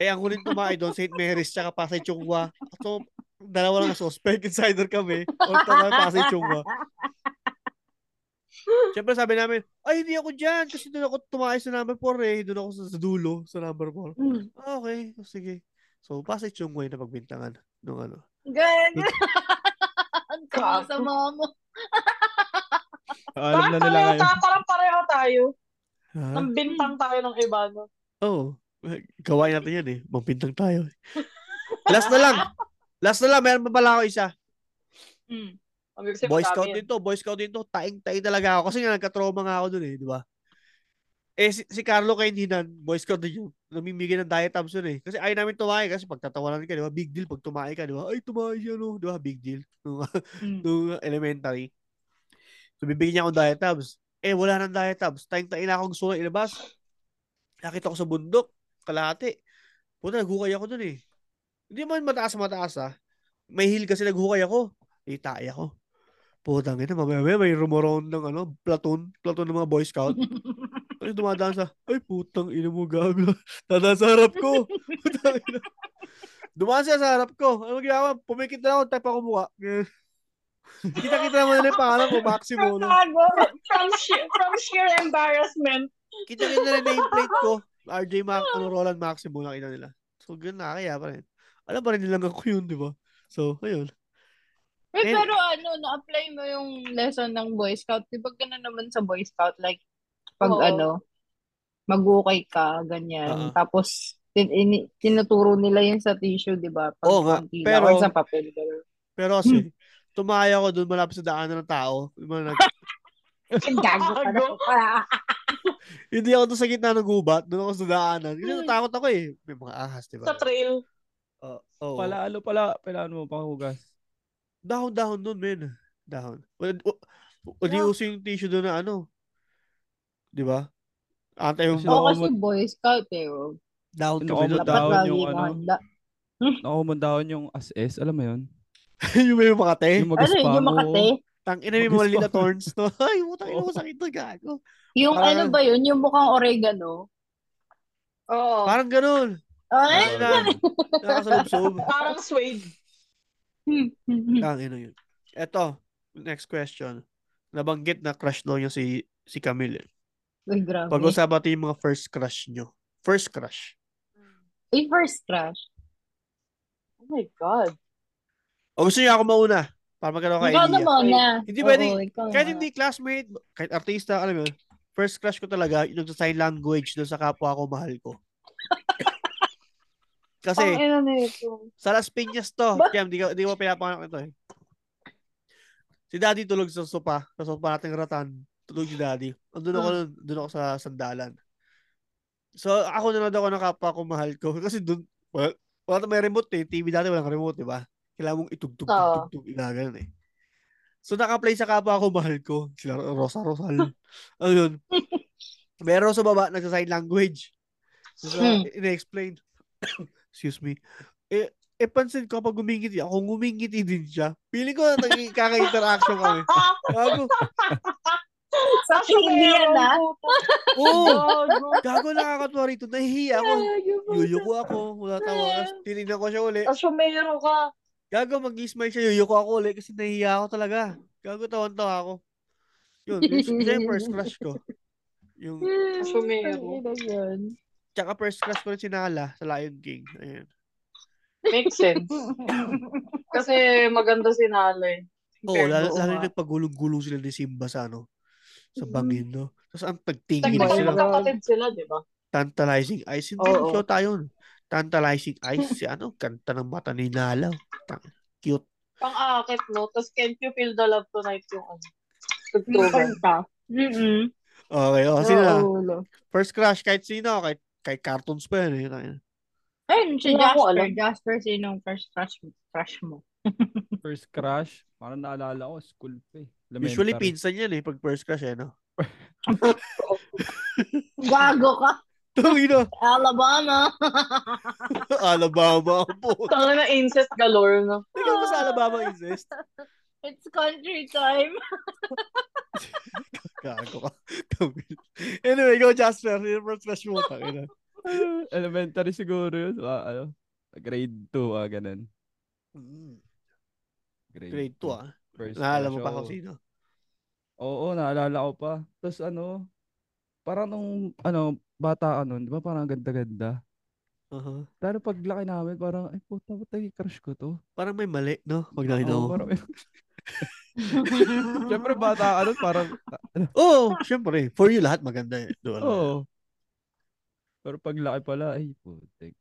Eh, ang huling tumae doon, St. Mary's, tsaka Pasay Chungwa. So, dalawa lang ang suspect, insider kami. O tumae Pasay Chungwa. Siyempre sabi namin, ay hindi ako dyan kasi doon ako tumae sa number 4 eh. Doon ako sa, sa dulo, sa number 4. Mm. Ah, okay, sige. So, Pasay Chungwa yung napagbintangan nung ano. Gago. Ang sa mama. Alam na nila pareho ngayon. parang pareho tayo. Ha? Nang bintang tayo ng iba, no? Oo. Oh, gawain natin yan eh. Mampintang tayo. Last na lang. Last na lang. Meron pa pala ako isa. Mm. Boy Scout din to. Boy Scout din to. Taing-taing talaga ako. Kasi nga nagka-trauma nga ako dun eh. Di ba? Eh, si, si Carlo kay Ninan, Boy Scout din yun. Namimigay ng diet tabs yun eh. Kasi ayaw namin tumae kasi pag tatawanan ka, di ba? Big deal pag tumae ka, di ba? Ay, tumae siya, no? Di ba? Big deal. Nung, Mm. nung elementary. So, bibigyan niya akong diet tabs. Eh, wala nang diet tabs. Taing-taing na akong na ilabas. Nakita ko sa bundok. Kalahati. Puta, naghukay ako dun eh. Hindi man mataas-mataas ah. May hill kasi naghukay ako. Eh, tae ako. Putang ina, mamaya may rumoron ng ano, platoon, platoon ng mga Boy Scout. Ay, dumadaan sa, ay, putang ina mo, gago. Dadaan sa harap ko. Dumaan siya sa harap ko. Ano ginagawa? Pumikit na ako, type ako mukha. Kita-kita naman nila yung pangalan ko, Maximo. No? Gago. From sheer, from sheer embarrassment. Kita-kita nila yung nameplate ko. RJ Mac, ano, Roland Maximo, nakita nila. So, ganun na, kaya pa rin. Alam pa rin nilang ako yun, di ba? So, ayun. Eh, And- pero ano, na-apply mo yung lesson ng Boy Scout. Di ba ganun naman sa Boy Scout? Like, pag Oo. ano, mag-ukay ka, ganyan. Oo. Tapos, tin ini- tinuturo nila yun sa tissue, di ba? Pag Oo nga, konti pero- or sa papel. ganun. Pero kasi, tumaya ako doon malapit sa daanan ng tao. Ba, nag- Gago ka na Gago. Hindi ako doon sa gitna ng gubat, doon ako sa daanan. Kasi natakot ako eh. May mga ahas, di ba? Sa trail. Oo. oo. Pala, ano pala, kailangan mo panghugas. Dahon-dahon doon, men. Dahon. Wala, w- wala Yeah. uso yung tissue doon na ano. Di ba? Kasi Oo, ako kasi Boy Scout eh. oh. doon. Dapat dahon lagi yung mo ano? handa. Nakakumandahon yung as-es, alam mo yun? yung may makate. Yung Ano yun, yung Makate? Tang ina Mag-spam. maliliit na thorns, no? Ay, putang ina mo sakit to, gago. Yung Parang- ano ba yun? Yung mukhang oregano? Oo. Parang ganun. Ay! na, nakasalubsob. Parang suede. Tang ina yun. Eto, next question. Nabanggit na crush daw niya si si Camille. Uy, grabe. Pag-usapan natin yung mga first crush nyo. First crush. Uy, first crush. Oh my God. O gusto niyo ako mauna? Para magkaroon ka Ikaw na idea. muna. Hindi Oo, pwedeng- ikaw Kahit na. hindi classmate, kahit artista, alam mo yun, first crush ko talaga, yung nagsa-sign language doon sa kapwa ko mahal ko. Kasi, ina sa Las Piñas to. Kaya, di, ka- di ko pinapanganak ito eh. Si daddy tulog sa sopa. Sa sopa nating ratan. Tulog si daddy. Andun ako, nun- doon ako sa sandalan. So, ako nanood ako ng kapwa ko mahal ko. Kasi doon, wala, wala may remote eh. TV dati walang remote, di ba? Kailangan mong itugtog, Oo. tugtog, tugtog, inaganon eh. So, naka-play sa kapwa ko mahal ko. Sila Rosa Rosal. ano yun? Meron sa baba, nagsa-sign language. So, Hmm. ina-explain. Excuse me. Eh, eh, pansin ko pag gumingiti ako, gumingiti din siya. Feeling ko na nagkaka-interaction kami. Gago. Sa Indian, ah. Oo. Gago. Nakakatuwa rito. Nahihiya ako. Yuyuko ako. Wala tawa. Tinignan ko siya uli. Asumero ka. Gago, mag-smile siya. Yuyuko ako uli kasi nahihiya ako talaga. Gago, tawan-tawa ako. Yun. siya yung first crush ko. Yung, Asumero. tsaka first crush ko rin si Nala sa Lion King. Ayan. Makes sense. Kasi maganda si Nalay. Oo, lalo, lalo yung nagpagulong-gulong sila ni Simba sa ano, sa bangin, no? Tapos ang pagtingin Technically, sila. magkapatid sila, di ba? Tantalizing Eyes. Hindi yung show tayo. Tantalizing Eyes. Si ano, kanta ng mata ni Nala. Tang- Cute. Pang-akit, no? Tapos, can't you feel the love tonight yung ano? Tugtugan. Kanta. Mm-mm. Okay, oh, sino ulo. First crush, kahit sino, kahit, kahit cartoons pa yan. Eh. Ayun, si Jasper. alam. Jasper, sinong first crush, crush mo? First crush, parang naalala ko, school pa eh. Usually, Elementary. pinsan yan eh, pag first crush eh, no? Gago ka. Tangina, Alabama. Alabama ang puto. Tanga na incest galore, no? Ikaw ba sa Alabama incest? It's country time. Gago ka. Tangina. anyway, go Jasper. Yung first crush mo? Tangina. Elementary siguro yun. Ah, ano, grade 2, ah, ganun. Mm, Grade, Grade 2 two. ah. First Naalala mo pa kung sino? Oo, naalala ko pa. Tapos ano, parang nung, ano, bata ka nun, di ba parang ganda-ganda. Uh-huh. Pero paglaki namin, parang, ay puta, ba't naging crush ko to? Parang may mali, no? Pag nakita Oo, mo. parang, Siyempre bata ka nun, parang, Oo, oh, syempre. For you, lahat maganda eh. Doon. oo. Pero paglaki pala, ay putik.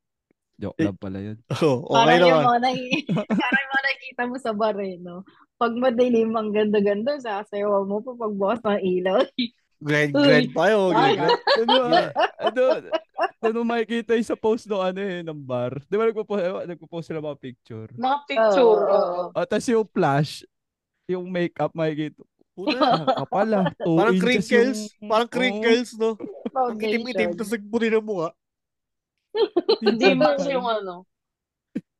Joke Eh, lang pala yun. Oo, okay Parang yung naman. mga, naki- parang yung mga nakikita mo sa bar eh, no? Pag madilim ang ganda-ganda, sasayaw mo pa pagbukas ng ilaw. Grade, grade pa yun. Grade, grade. ano, ah, ano, ano makikita yung sa post no ano eh, ng bar. Di ba nagpo-post, nagpo-post sila mga picture? Mga picture, Oo, oo. oo. O, tapos yung flash, yung makeup makikita. Puta. Ah, kapal ah. Two Parang crinkles. yung- Parang crinkles, no? Ang Foundation. itim-itim, tapos nagputi ng mukha. Hindi match yung ano.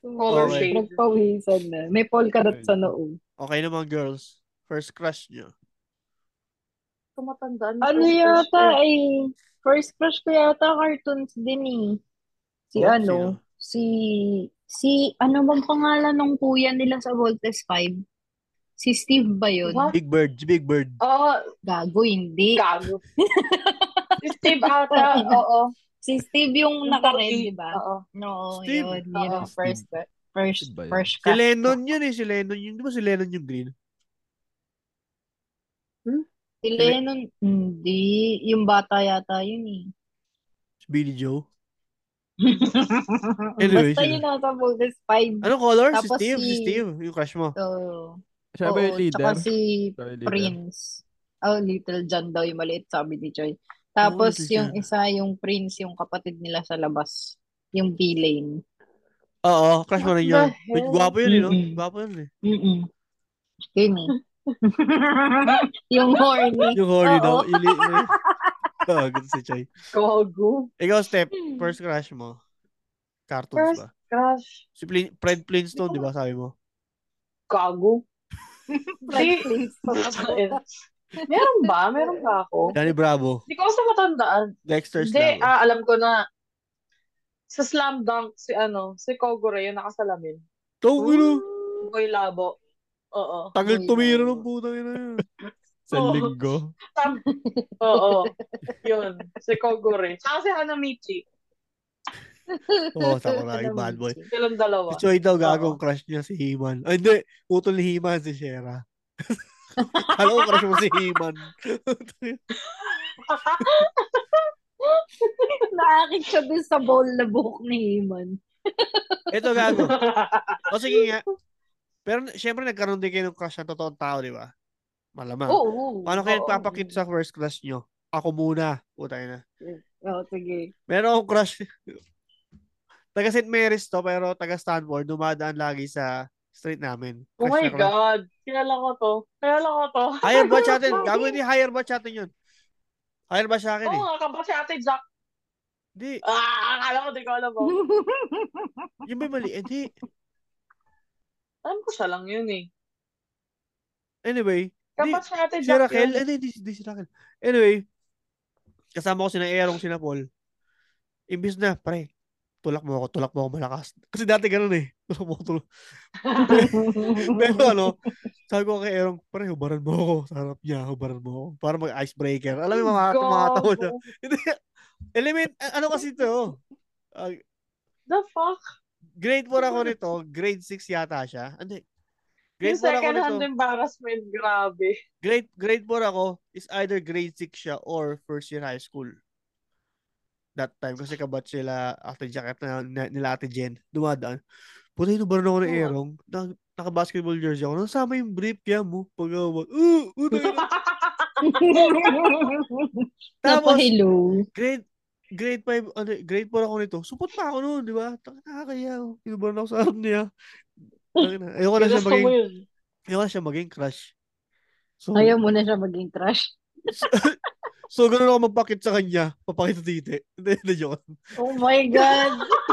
Color Okay. shade. Nagpawisan na. May polka dot sa noo. Okay naman, girls. First crush nyo. Tumatandaan. Ano yata eh, First crush ko yata cartoons din eh. Si Oh, ano, si, si, ano bang pangalan ng kuya nila sa Voltes 5? Si Steve ba yun? What? Big Bird, si Big Bird. Oo, Gago, hindi. gago. si Steve ata, oo. Si Steve yung Yung naka-red, di ba? Oo. No, Steve? yun. Yun ang first, first, Steve yun? first Si crush Lennon yun eh, si Lennon yun. Di ba si Lennon yung green? Si Lennon, hindi. Yung bata yata yun eh. Si Billy Joe. Anyway, Basta yun nasa Voltes 5. Ano color? Si Tapos Steve, si si- Steve. Yung crush mo. So, Siya ba yung leader? tsaka si yung. Prince. Oh, Little John daw yung maliit, sabi ni Joy. Tapos Little yung isa, yung Prince, yung kapatid nila sa labas. Yung V-Lane. Oo, crush mo rin yun. Wait, gwapo yun eh, no? Mm-mm. Gwapo yun eh. Mm-mm. Yun eh. yung horny. Yung horny Oo. daw. Yung li- yung- Oh, si Choy. Gago. Ikaw, Step, first crush mo. Cartoons First ba? crush. Si Flin- Fred Flintstone, di ba sabi mo? Gago. Like, Prince. Meron ba? Meron ba ako? Danny Bravo. Hindi ko kasi matandaan. Dexter's Hindi, Lab. ah, alam ko na. Sa Slam Dunk, si ano, si Kogure, yung nakasalamin. Tawag mo na. Boy Labo. Oo. Tagal Boy tumira Labo. ng putang ina yun. Sa Oo. linggo. Tam- Oo. Yun. Si Kogure. Tsaka si Hanamichi. Oo, oh, yung bad boy. Silang dalawa. Si Choi daw gagong crush niya si He-Man. Ay, hindi. Putol ni He-Man si Shera. Alam ko crush mo si He-Man. Naakit siya dun sa bowl na buhok ni Heyman. Ito gago. O sige nga. Pero syempre nagkaroon din kayo ng crush na totoong tao, di ba? Malamang. Oo. Paano kayo nagpapakit sa first crush nyo? Ako muna. Puta na. Oo, sige. Meron akong crush. taga St. Mary's to, pero taga Stanford. Dumadaan lagi sa street namin. Oh my crush. God. Kilala ko to. Kilala ko to. Higher batch natin. Gago hindi higher batch natin yun. Higher batch sa akin Oo eh. nga, kabat si Ate Jack. Hindi. Ah, akala ko, di ko alam mo. Yung ba yung mali? Hindi. Alam ko siya lang yun eh. Anyway. Kabat si Ate Si Raquel. Hindi, hindi, hindi si Raquel. Anyway. Kasama ko si na Erong, si na Paul. Imbis na, pre, tulak mo ako, tulak mo ako malakas. Kasi dati ganun eh. Tulak. Pero ano, sabi ko kay Erong, pre, hubaran mo ako. Sa harap niya, hubaran mo ako. Para mag-icebreaker. Alam mo mga, mga tao na. Element, ano kasi ito? Ah, The fuck? grade 4 ako nito, grade 6 yata siya. Hindi. Grade Yung 4 ako second nito. hand embarrassment, grabe. Grade grade 4 ako is either grade 6 siya or first year high school. That time kasi kabat sila Ate Jacket na, na- nila Ate Jen dumadaan. Puta ba ako ng erong? Na, naka-basketball jersey ako. Nasama yung brief kaya mo. Pag uh, uh, yun. Tapos, Napahilo. grade grade 5, ano, grade 4 ako nito. Supot pa ako noon, di ba? Nakakaya ako. Inubaran ako sa harap niya. Ayoko na siya maging, ayoko na siya maging crush. So, Ayaw mo na siya maging crush. so ganun ako magpakit sa kanya. Papakit sa titi. Hindi, hindi. Oh my God.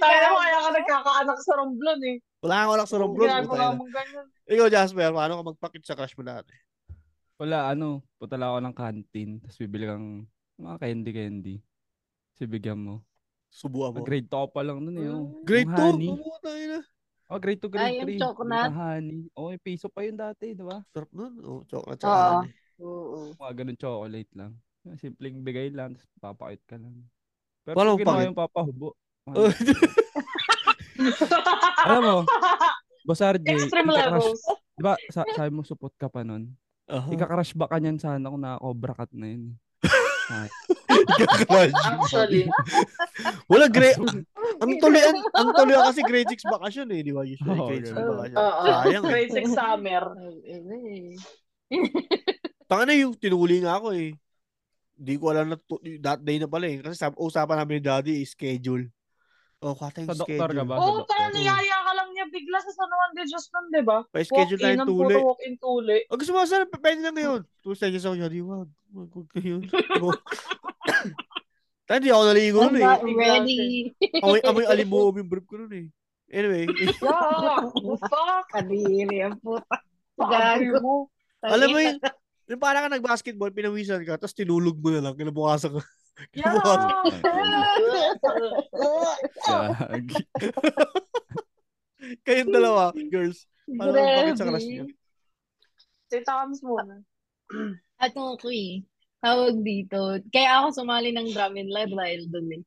Tayo mo, kaya ka nagkakaanak sa Romblon eh. Wala akong alak sa romblon. Ginagawa mong ganyan. Ikaw, Jasper, paano ka magpakit sa crush mo dati? Wala, ano, punta lang ako ng canteen, tapos bibili kang mga candy-candy. Tapos bigyan mo. Subuan mo. Grade 2 pa lang nun eh. oh. Grade Yung 2? honey. Puta na. Oh, grade 2, Ah, grade yung 3. chocolate? honey. Oh, yung piso pa yun dati, di ba? Sarap nun. Oh, chocolate Oo. tsaka honey. Oo. Mga ganun chocolate lang. Simpleng bigay lang, tapos papakit ka lang. Pero pag ginawa yung papahubo. Oh, Alam mo, Boss RJ, Extreme ikakrush, levels. di ba, sa, sabi mo support ka pa nun? Aha. Ikakrush ba ka niyan sana kung naka-cobra cut na yun? Ika-crush. Actually. Wala grade. ang tuloy ang, ang tuloy kasi grade 6 bakasyon eh, di ba? Usually Oo, grade 6 ganun. bakasyon. Oo. Sayang eh. Grade 6 summer. Eh. Tanga na yung tinuli nga ako eh. Hindi ko alam na to- that day na pala eh. Kasi sab- usapan namin ni daddy is schedule. Oh, kata yung Sa doktor ka schedule. ba? Oo, Sa parang niyaya ka lang niya bigla sa San Juan de Dios nun, di ba? Pa-schedule Walk-in, tayong ang tuli. puro walk-in tuli. Oh, gusto mo sana, p- pwede na ngayon. Two seconds ako, yadi, wag, wag, wag kayo. Tayo, di ako naligo I'm nun eh. not ready. Amoy, amoy alimuom yung brief ko nun eh. Anyway, Yeah, the fuck? Kadiri ang puta. Gago. alam mo yung, yung parang ka nag-basketball, pinawisan ka, tapos tinulog mo na lang, kinabukasan ka. Yeah. Kayong dalawa, girls. Ano bakit sa crush niyo? Tita Kams muna. At ako eh, tawag dito. Kaya ako sumali ng drum and lab dahil dun eh.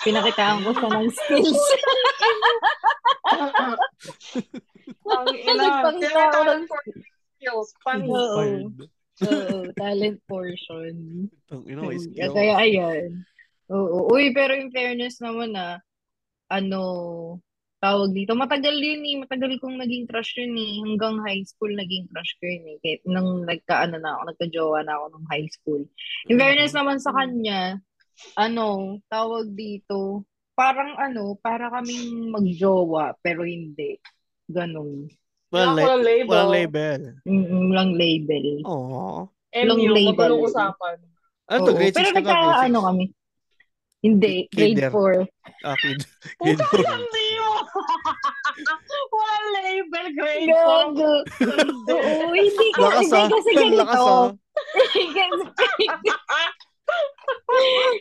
Pinakitaan ko siya ng skills. Ang ina. Ako talent ng- skills. Funny. Oo. Talent portion. Ang ina, skill. kaya ayan. Oo. Uy, pero in fairness naman na, ano, tawag dito, matagal yun eh. Matagal kong naging crush yun eh. Hanggang high school naging crush ko yun eh. Kahit nung nagka, ano na ako, nagka-jowa na ako nung high school. In fairness naman sa kanya, ano, tawag dito, parang ano, para kaming magjowa, pero hindi. Ganon. Walang, Wala la- label. walang label. Mm-mm, lang label. Aww. Long MU, label. magulong usapan. Ano to, Oo. grade 6 Pero ka nagka, Grade 6? ano kami. Hindi, grade Kinder. 4. Ah, kid. Grade 4. Hindi mo. Walang label, grade 4. Gago. Oo, hindi ko, Lakas hindi ah. kasi Lakas ganito. ah. kasi,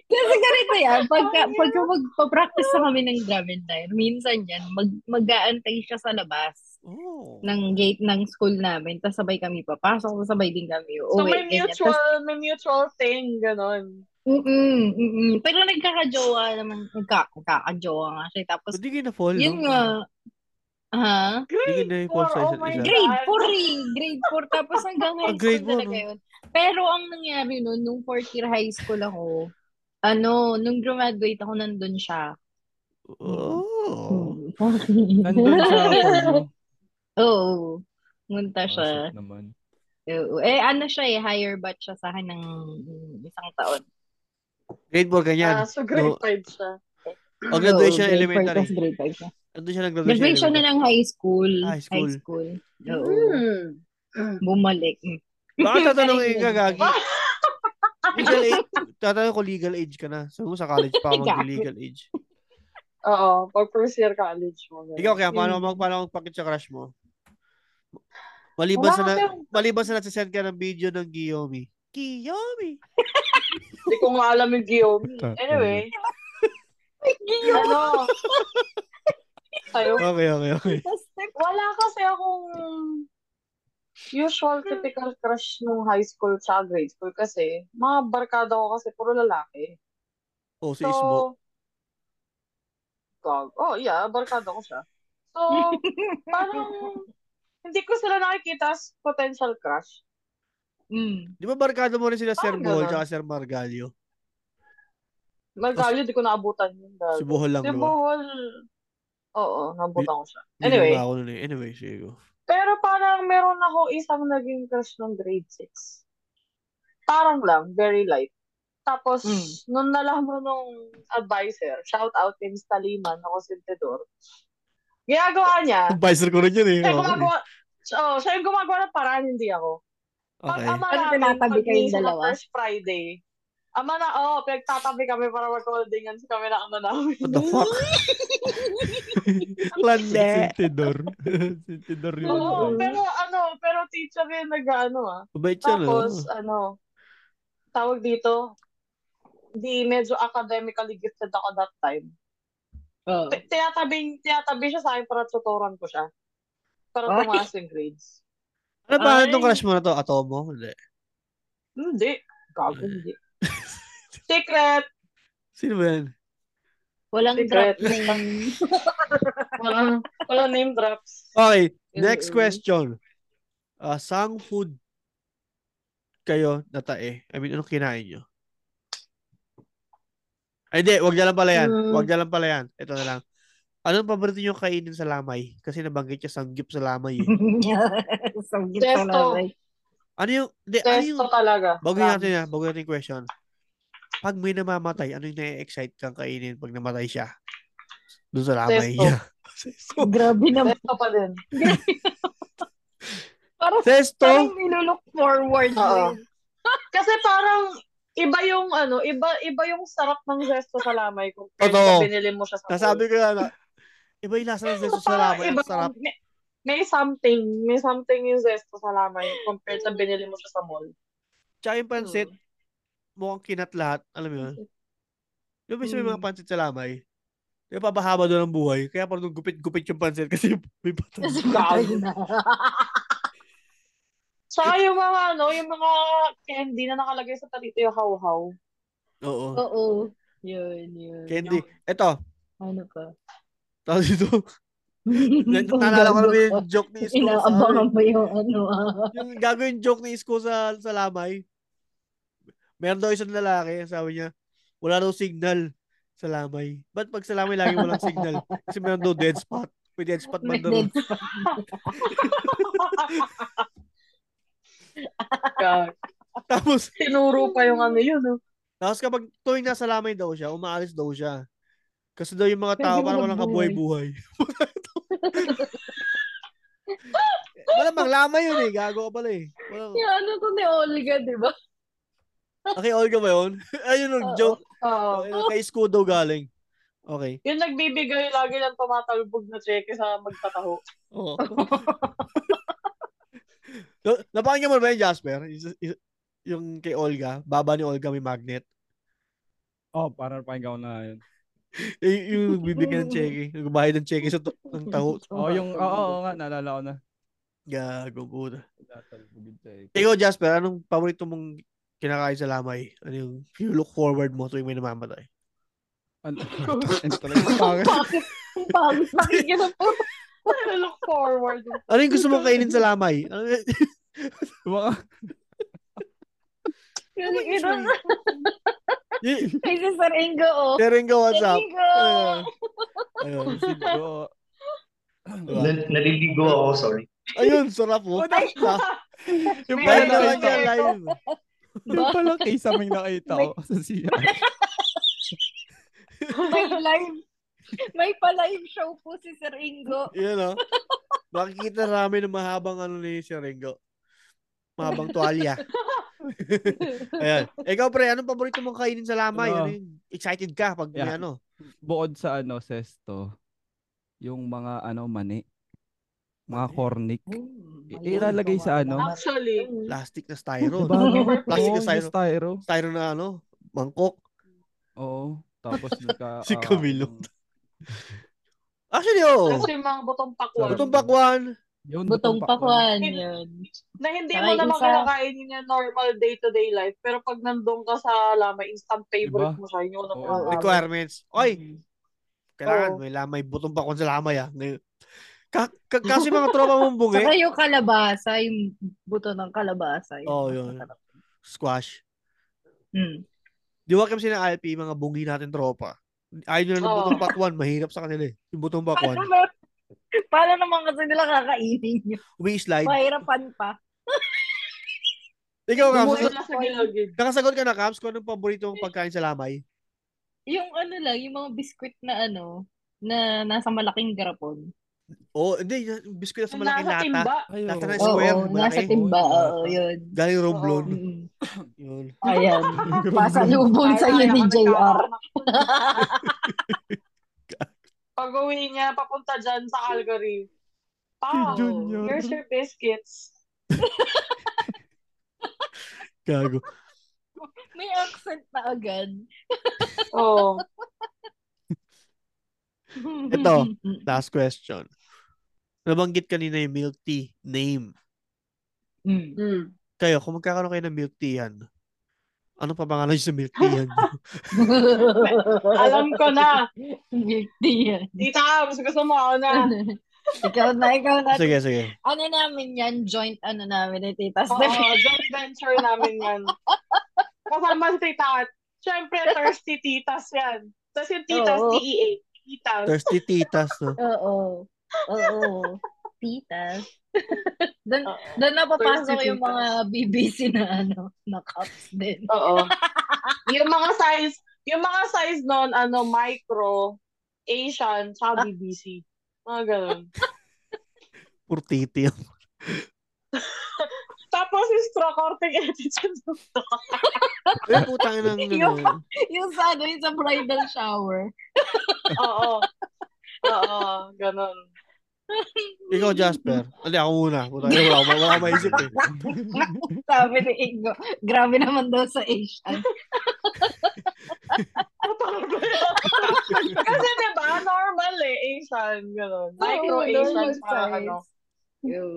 kasi ganito yan, pagka, pagka magpa-practice na kami ng drum and lyre, minsan yan, mag, mag-aantay siya sa labas Oh. ng gate ng school namin, tapos sabay kami papasok, tapos sabay din kami So uuwi. may ganyan. mutual, Tas- may mutual thing, ganon. Mm-mm, mm-mm. Pero nagkakajowa naman, nagka, nagkakajowa nga siya. Tapos, Hindi kayo na-fall, yun no? nga, ha? Na-fall sa oh isa't my isa. Grade God. 4 eh. Grade 4. Tapos hanggang high Ah, grade school talaga four, yun. Pero ang nangyari nun, nung fourth year high school ako, ano, nung graduate ako, nandun siya. Oh. Nandun siya. Oo. Munta siya. Asik naman. Oo. Eh, ano siya eh, higher batch siya sa akin ng isang taon. Grade 4 ganyan. Ah, so grade No. 5 siya. O graduation Oo, grade four, elementary. tapos grade 5 siya. Nandun siya nag-graduation Graduation na ng high school. High school. school. Oo. Hmm. Bumalik. Mm. Baka tatanungin ka, Gagi. Legal age. Tatanungin ko legal age ka na. Sabi mo sa college pa ako mag-legal age. Oo, pag first year college mo. ganun. Ikaw kaya, paano mag paano magpakit sa crush mo? Maliban sa na, kasi- maliban sa nagsisend ka ng video ng Giyomi. Giyomi! Hindi ko nga alam yung Guillaume. Anyway. ano? Tayo. Okay, okay, okay. Wala kasi akong usual typical crush nung high school sa grade school kasi mga barkada ko kasi puro lalaki. Oh, si Ismo. So, Gag. Oh, yeah, barkada ko siya. So, parang hindi ko sila nakikita as potential crush. Mm. Di ba barkada mo rin sila Sir Parang Bohol tsaka Sir Margalio? Margalyo, di ko naabutan yun. Si Bohol lang, Si di ba? Bohol, oo, naabutan ko siya. Anyway, ako nun eh. Anyway, sige go. pero parang meron ako isang naging crush nung grade 6. Parang lang, very light. Tapos, Mm. nung nalaman nung advisor, shout out kay Miss Taliman, ako si Tedor, ginagawa niya, Advisor ko rin yun eh. siya gumagawa, oh, siya yung gumagawa ng paraan, hindi ako. Pag Okay. ama Ano, namin, tinatabi pag kayong dalawa? first Friday, ama na, oh, pinagtatabi kami para mag-holdingan sa kami na ano namin. What the fuck? Lande. Sintidor. Sintidor yun. Oo, pero ano, pero teacher yun nag-ano ah. Mabait siya, no? Tapos, ano, tawag dito, di medyo academically gifted ako that time. Oo. T- Tiyatabi, tiyatabi siya sa akin para tutoran ko siya. Para Ay. tumaas yung grades. Ano pa Ay. itong crush mo na to? Atomo? Hindi. Hindi. Gago, hindi. Secret! Sino ba yan? Walang Secret. drop name. Walang, walang name drops. Okay, next question. Uh, sang food kayo natae? I mean, anong kinain nyo? Ay, hindi. Wag na lang pala yan. Mm. Wag na lang pala yan. Ito na lang. Anong paborito nyo kainin sa lamay? Kasi nabanggit niya sanggip sa lamay eh. Sanggit Testo. talaga. Ano yung, hindi, ano yung, talaga. bago natin na, bago natin yung question. Pag may namamatay, ano yung na-excite kang kainin pag namatay siya? Doon sa lamay niya. Sesto. Grabe naman. Testo pa din. Parang, Sesto? parang nilook forward. Din. Kasi parang iba yung ano, iba iba yung sarap ng zesto sa lamay kung Totoo. binili mo siya sa Nasabi ko na, na iba yung lasa ng zesto sa Parang lamay. iba, sarap. may, may something, may something yung zesto sa lamay compared sa binili mo siya sa mall. Tsaka yung pansit, mukhang kinat lahat. Alam mo yun? Yung may may mga Mm. pansit sa lamay. Di ba pabahaba doon ang buhay? Kaya parang gupit-gupit yung pansit kasi may patay. Kasi patay na. Saka yung mga ano, yung mga candy na nakalagay sa tarito yung how-how. Oo. Oo. Yun, yun. Candy. Eto. Ano pa? Tapos ito. Naalala ko naman yung joke ni Isko. sa- Inaabangan mo yung ano ah. yung gagawin joke ni Isko sa, sa lamay. Meron daw isang lalaki, sabi niya, wala daw signal sa lamay. Ba't pag sa lamay lagi walang signal? Kasi meron daw dead spot. May dead spot May banda dead ron. spot. God. Tapos, Tinuro pa yung ano yun. Oh. tapos kapag tuwing nasa lamay daw siya, umaalis daw siya. Kasi daw yung mga tao parang walang kabuhay-buhay. Malamang lamay yun eh. Gago ka pala eh. Walang... Yung ano to ni Olga, di ba? Okay, Olga ba yun? Ayun yung joke. Oo. Okay, kay daw galing. Okay. Yung nagbibigay lagi ng tumatalbog na cheque sa magtataho. Oo. Na- Napakinggan mo na ba yun, Jasper? Yung kay Olga, baba ni Olga may magnet. Oh, parang pakinggan ko na yun. Y- yung bibigyan ng cheque. Nagbayad ng cheque sa to- ng taho. Oh, yung, oo, oo nga, naalala ko na. Gago siya eh. Ikaw, Jasper, anong paborito mong kinakain sa lamay? Ano yung you look forward mo tuwing may namamatay? Ano? Talaga? Pangit. Ang pangit pakinggan na po. I look forward. Ano yung gusto mong kainin sa lamay? Ano Mga, Yung inon. y- Ay, si Sir Ingo, oh. WhatsApp. Ingo! Ayun. siguro, Diba? Na- naliligo ako, sorry. Ayun, sarap po. Ay, yung May Live pala ano naman ito. live. yung pala case aming nakita ko sa CR. may live. May pa-live show po si Sir Ingo. Yan o. Makikita namin ng mahabang ano ni Sir Ringo. Mahabang tuwalya. Ayan. Ikaw pre, anong paborito mong kainin sa lamay? Ano? Ano? Excited ka pag may Yeah. ano? Bukod sa ano, sesto, yung mga ano, mani. Mga cornic. Ilalagay sa ano? Actually, Plastic na styro. Diba? Plastic na styro. styro. Styro na ano? Mangkok. Oo. Tapos nagka... Si ah, Camilo. yung- Actually, oo. kasi yung mga butong pakwan. Butong pakwan. Yun, Butong pakwan. Yun. Yun. Na hindi Saka mo naman isa- kinakainin yung normal day-to-day life. Pero pag nandun ka sa lamay, instant favorite Diba? mo siya. Yun yung Oo. unang Requirements. Oy, Mm. kailangan Oo. may lamay butong pakwan sa lamay ah. Ngayon- Ka- ka- kasi mga tropa mong bungi. Saka yung kalabasa, yung buto ng kalabasa. Yun. Oo, yun. Squash. Hmm. Di ba kami sina Alpi, mga bungi natin tropa. Ayaw na ng Oo. butong pakwan, mahirap sa kanila eh. Yung butong pakwan. Paano, na- paano naman kasi nila kakainin yun? Umi-slide. Mahirapan pa. Ikaw, Kams, gilagid. nakasagot ka na, Kams, kung anong paborito mong pagkain sa lamay? Yung ano lang, yung mga biskwit na ano, na nasa malaking garapon. Oh, hindi. yung Biskuit na sa malaking Nasa lata. timba. Ay, Lata na square, nasa malaki. timba. Oo, Oo, yun. Galing Romblon. Mm. Yun. Ayan. Pasalubong sa iyo Kaya ni JR. nagkakanak. Pag uwi niya, papunta dyan sa Calgary. Pao, Junior. here's your biscuits. Gago. May accent na agad. Oh. Ito. Last question. Nabanggit kanina yung milk tea name. Mm. Kayo, kung magkakaroon kayo ng milk tea yan, ano pa pangalan sa milk tea yan? Alam ko na. Milk tea yan. Tita, gusto mo ako na. ikaw na, ikaw na. sige, sige. Ano namin yan? Joint ano namin ni Tita Oo, joint venture namin yan. Kasama si Tita Kat. Siyempre, thirsty titas yan. Tapos yung titas, Oo. T-E-A. Titas. Thirsty titas, no? Oo. Oo. Titas. Doon Oo. doon napapasok yung mga BBC na ano, na cups din. Oo. yung mga size, yung mga size nun, ano, micro, Asian, tsaka BBC. Mga ganun. Purtiti. Tapos yung straw corting attitude. Eh, putang ina ng Yung- yung sa ano, yung sa bridal shower. Oo. Oo, ganun. Ikaw, Jasper. Ali, ako muna. Wala, wala, wala, wala maisip eh. Sabi ni Ingo, grabe naman daw sa Asian. Kasi diba, normal eh, Asian. Ganun. Micro-Asian oh, para ano.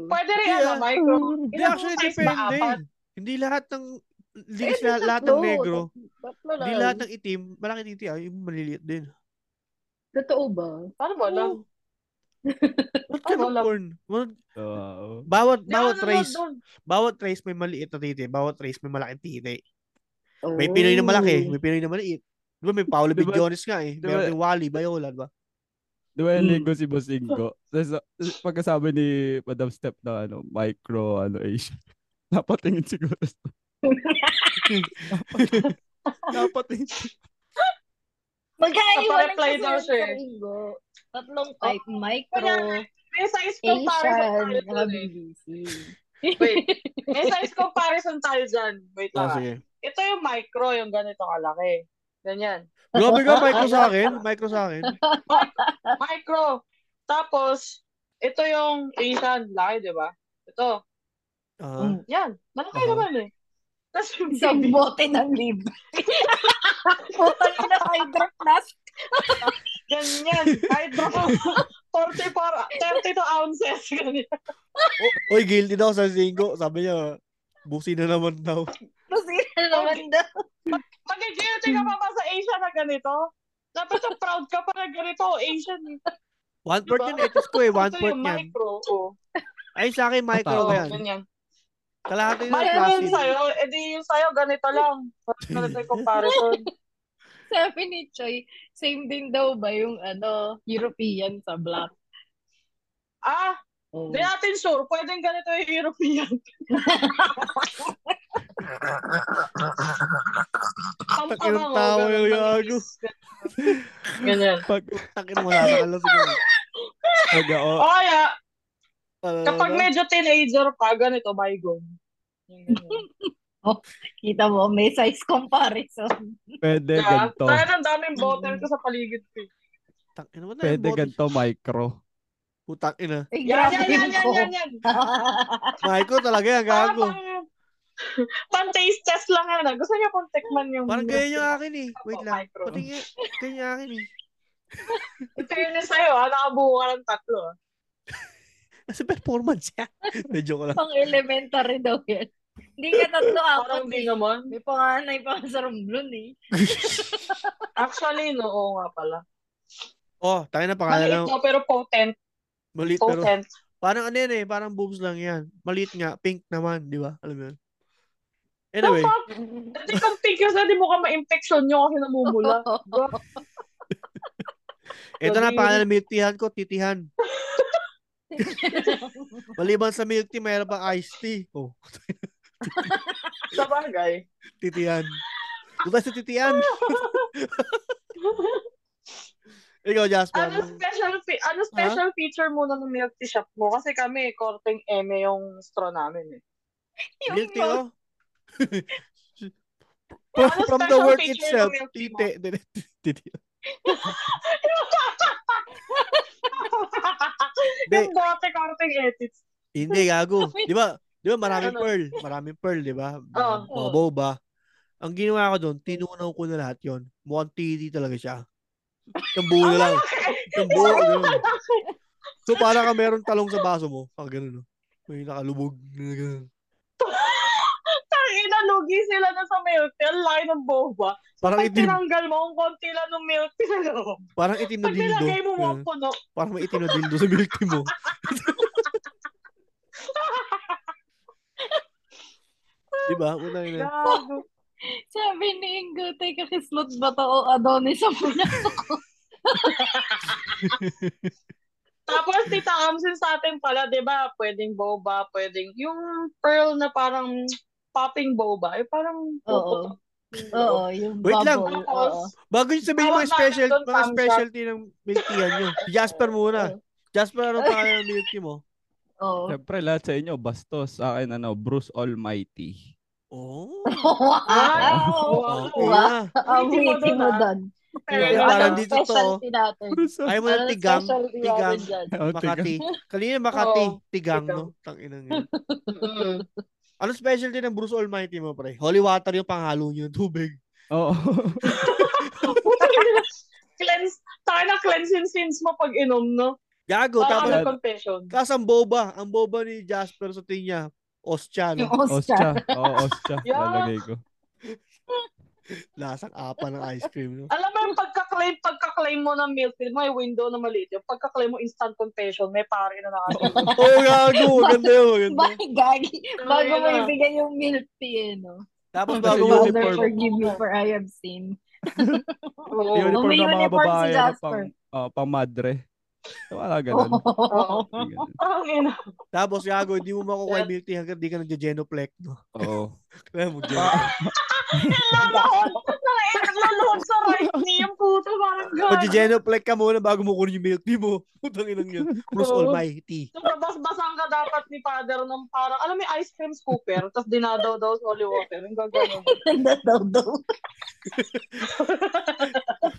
Pwede rin, ano, micro. Hindi, actually, depende. Eh. Hindi lahat ng hindi eh, lahat, lahat ng negro. Hindi lahat ng itim. Malaking titi ah. Yung maliliit din. Totoo ba? Paano mo alam? Ano of lang? porn? What- Oo. Bawat bawat ako race, nanonood doon. bawat race may maliit na titi, bawat race may malaking titi. Oh. May Pinoy na malaki, may Pinoy na maliit. Di ba may Paolo Di ba- Bigiones nga eh. di Meron ba- din Wally, Bayola, di ba? Di ba yung Mm. linggo si Bosingo? Pagkasabi ni Madam Step na ano, micro, ano, Asian. Napatingin siguro. Napatingin. Daw yun siya sa eh. linggo. Tatlong type, micro, Kaya, May size comparison Asian, eh. BBC. Wait, may size comparison tayo dyan. Wait Ah, lang. ah. sige. Ito yung micro, yung ganito kalaki. Ganyan. Grabe ka, micro sa akin. Micro sa akin. Micro. Tapos, ito yung Asian. Laki, di ba? Ito. Ah. Yan. Malaki Aha. naman eh. Tapos yung Isang bote ng libre. Putang ina hydro flask. Ganyan. Hydro. 40 para, 32 ounces. Ganyan. O- Oy, guilty daw sa Zingo. Sabi niya, busi na naman daw. Kasi na naman daw. Mag-guilty ka pa ba sa Asian na ganito? Dapat ang proud ka pa na ganito, Asian eh. One Diba? port yun, etis ko eh. One port yan. micro. Oh. Ay, sa akin, micro ba yan? ganyan. Kalahati na Micro plastic. yung sa'yo. E di yung sa'yo, ganito lang. Ganito yung comparison. Sabi ni Choi, same din daw ba yung ano, European sa black? Ah, Oh. di natin sure. Pwedeng ganito yung European. Takinang tao yung yago. Ganyan. Pag, Takin mo, masasakal lang siguro. pag, O oh, kaya, Ano, kapag medyo teenager pa, ganito, bygone. Yung ganyan. Kita mo, may size comparison. pwede Kaya, ganito. dahil ang daming bottle ko sa paligid ko. eh. Takin mo na Pwede yung ganito micro. Putang ina. Ay, Yan, yan, yan, yan, yan, yan. Micro talaga yan, gago. pang, pang taste test lang yan. ah. Gusto niyo pong tikman yung... Parang ganyan yung akin eh. Wait Opo, lang. micro. Pati nga, ganyan yung akin eh. In fairness sa'yo, ah, nakabuo ka ng tatlo. ah. Nasa performance yan. Medyo ko lang. Pang elementary daw yan. Hindi ka tatlo Parang apat hindi eh. naman. May panganay pa sa rumblon eh. Actually, no, oo nga pala. Oh, tayo na pangalan Maliit lang. pero potent. Maliit pero Potent. parang ano yan eh, parang boobs lang yan. Maliit nga, pink naman, di ba? Alam mo yun? Anyway? Hindi kang pink kasi di mo ka ma-infection nyo kasi namumula. ito na pangalan ng milk teahan ko, titihan. Maliban sa milk tea, mayroon pa iced tea. Oh, Sa bagay. titihan. Doon tayo sa titihan. Ikaw, Jasper. Ano special fe- ano special feature muna ng milk tea shop mo? Kasi kami, korteng eme yung straw namin eh. Yung Milk tea, oh. from, Ano from the word itself, tite. Titi. Hindi. yung bote korteng ethics. Hindi, gago. Di ba? Di ba maraming Ano? pearl? Maraming pearl, di ba? Oo. Mga boba. Ang ginawa ko doon, tinunaw ko na lahat yon. Mukhang titi talaga siya. Yung buo na lang. Yung buo, ganun. So, para ka meron talong sa baso mo. Ah, ganun, no? May nakalubog. na Ganun. Tangina, lugi sila na sa milk tea. Ang laki ng boba. Parang Pag itim. tinanggal mo, ang konti lang ng milk tea sa loob. Parang itim na Pag dildo. nilagay mo mo Ganun. puno. Parang may itim na dildo sa milk tea mo. Di ba? Ina. Gago. Sabi ni Ingo, teka, kislot ba to o Adonis ang punaso ko? Tapos, Tita Amsin sa atin pala, di ba, pwedeng boba, pwedeng yung pearl na parang popping boba, eh parang Oo. Oo, yung Wait lang. bubble. Tapos, Oo. Bago yung sabihin Tawag mga special, doon, mga thumbs up. specialty ng milk tea nyo. Jasper muna. Jasper, anong pangalan ng milk tea mo? Oo. Siyempre, lahat sa inyo, bastos. Sa akin, ano, Bruce Almighty. Oh. Ay, Wow! wow. Wow. na. Ang Witty mo doon. Yung Ano parang ang dito to, Ayaw mo Ano ng ang tigang. specialty tigang. Oh, Makati. Kanina Makati. Oo. Tigang, Tigang. no? Tanginang yun. Ano specialty ng Bruce Almighty mo, pre? Holy water yung panghalo nyo ng tubig. Oo. cleanse, tayo na cleanse yung sins mo pag inom, no? Gago, Parang tapos ano confession. Tapos ang boba, ang boba ni Jasper sa tingin niya, Ostya, Yung no? Oscar. Oscha. Oo, Oscha. Yeah. Lalagay ko. Lasang apa ng ice cream, no? Alam mo yung pagka-claim, pagka-claim mo ng milk tea, may window na maliit yung Pagka-claim mo instant confession, may pare na nakasama. Oo, oh, gago. Maganda yun, maganda. Bakit gagi? Bago mo ibigay yung milk tea, eh, no? Tapos bago mo, uniform. forgive me for I have sinned. Oo. Uniform may ng mga uniform si babae na Jasper. pang, ah, pang madre. Wala ganun. Oo. Ang ina. tapos gago, hindi mo makukuha yung milk tea hanggang di ka nagja-genoplex, no? Oo. Kaya mo. Nalahon sa right knee yung puto. Parang gano'n. Magja-genoplex ka muna bago mo kunin yung milk tea mo. Putang inang yun. Bruce Oo. Almighty. Bas-basang ka dapat ni father ng parang, alam mo ice cream scooper, tapos dinadaw daw sa holy water. Yung gagawin. Nagdadaw-daw.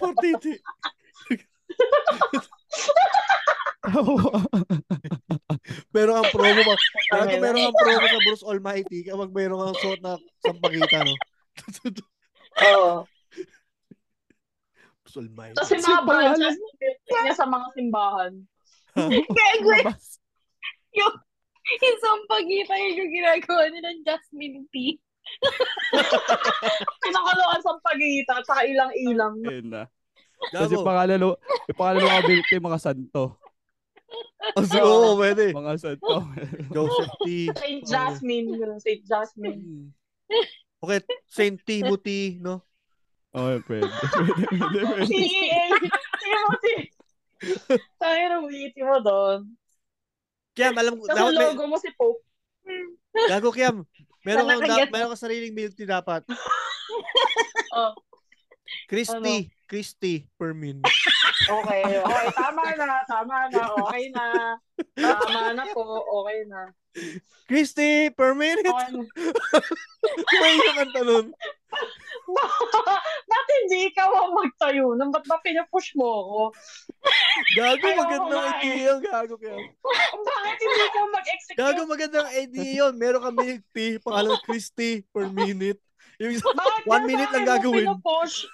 Portiti. Pero ang promo pa. Gago, meron ang promo sa Bruce Almighty kapag meron kang suot na sampagita, no? Oo. Bruce Almighty. Tapos yung mga branches niya sa mga simbahan. Kaya Gwen, yung isang pagita yung ginagawa nila ng Jasmine tea. Pinakaloan sa pagita at saka ilang-ilang. Ayun na. Kasi pangalalo, yung pangalalo ka yung mga santo. Oh, si- Oo, pwede. Mga santo. Joseph T. Saint Jasmine. Saint Jasmine. Okay, Saint Timothy, no? Oo, pwede. Pwede, pwede, pwede. CEA. Timothy. Tayo na witty mo doon. Kiam, alam ko, Tapos logo mo si Pope. gago Kiam, meron kang, da, meron kang sariling milk tea dapat. Oh, Christy, Christy, per min. Okay. Okay, tama na. Tama na. Okay na. Tama na po. Okay na. Christy, per minute. Okay na. May yung kanta nun. Ba't hindi ikaw ang magtayo? Nang ba't ba pinupush mo ako? Gago, magandang eh. idea yun. Gago, Kiam. Bakit hindi ikaw mag-execute? Gago, magandang idea yun. Meron kang milk tea, pangalan Christy, per minute. Yung Bakit One ka minute lang gagawin. Pinupush?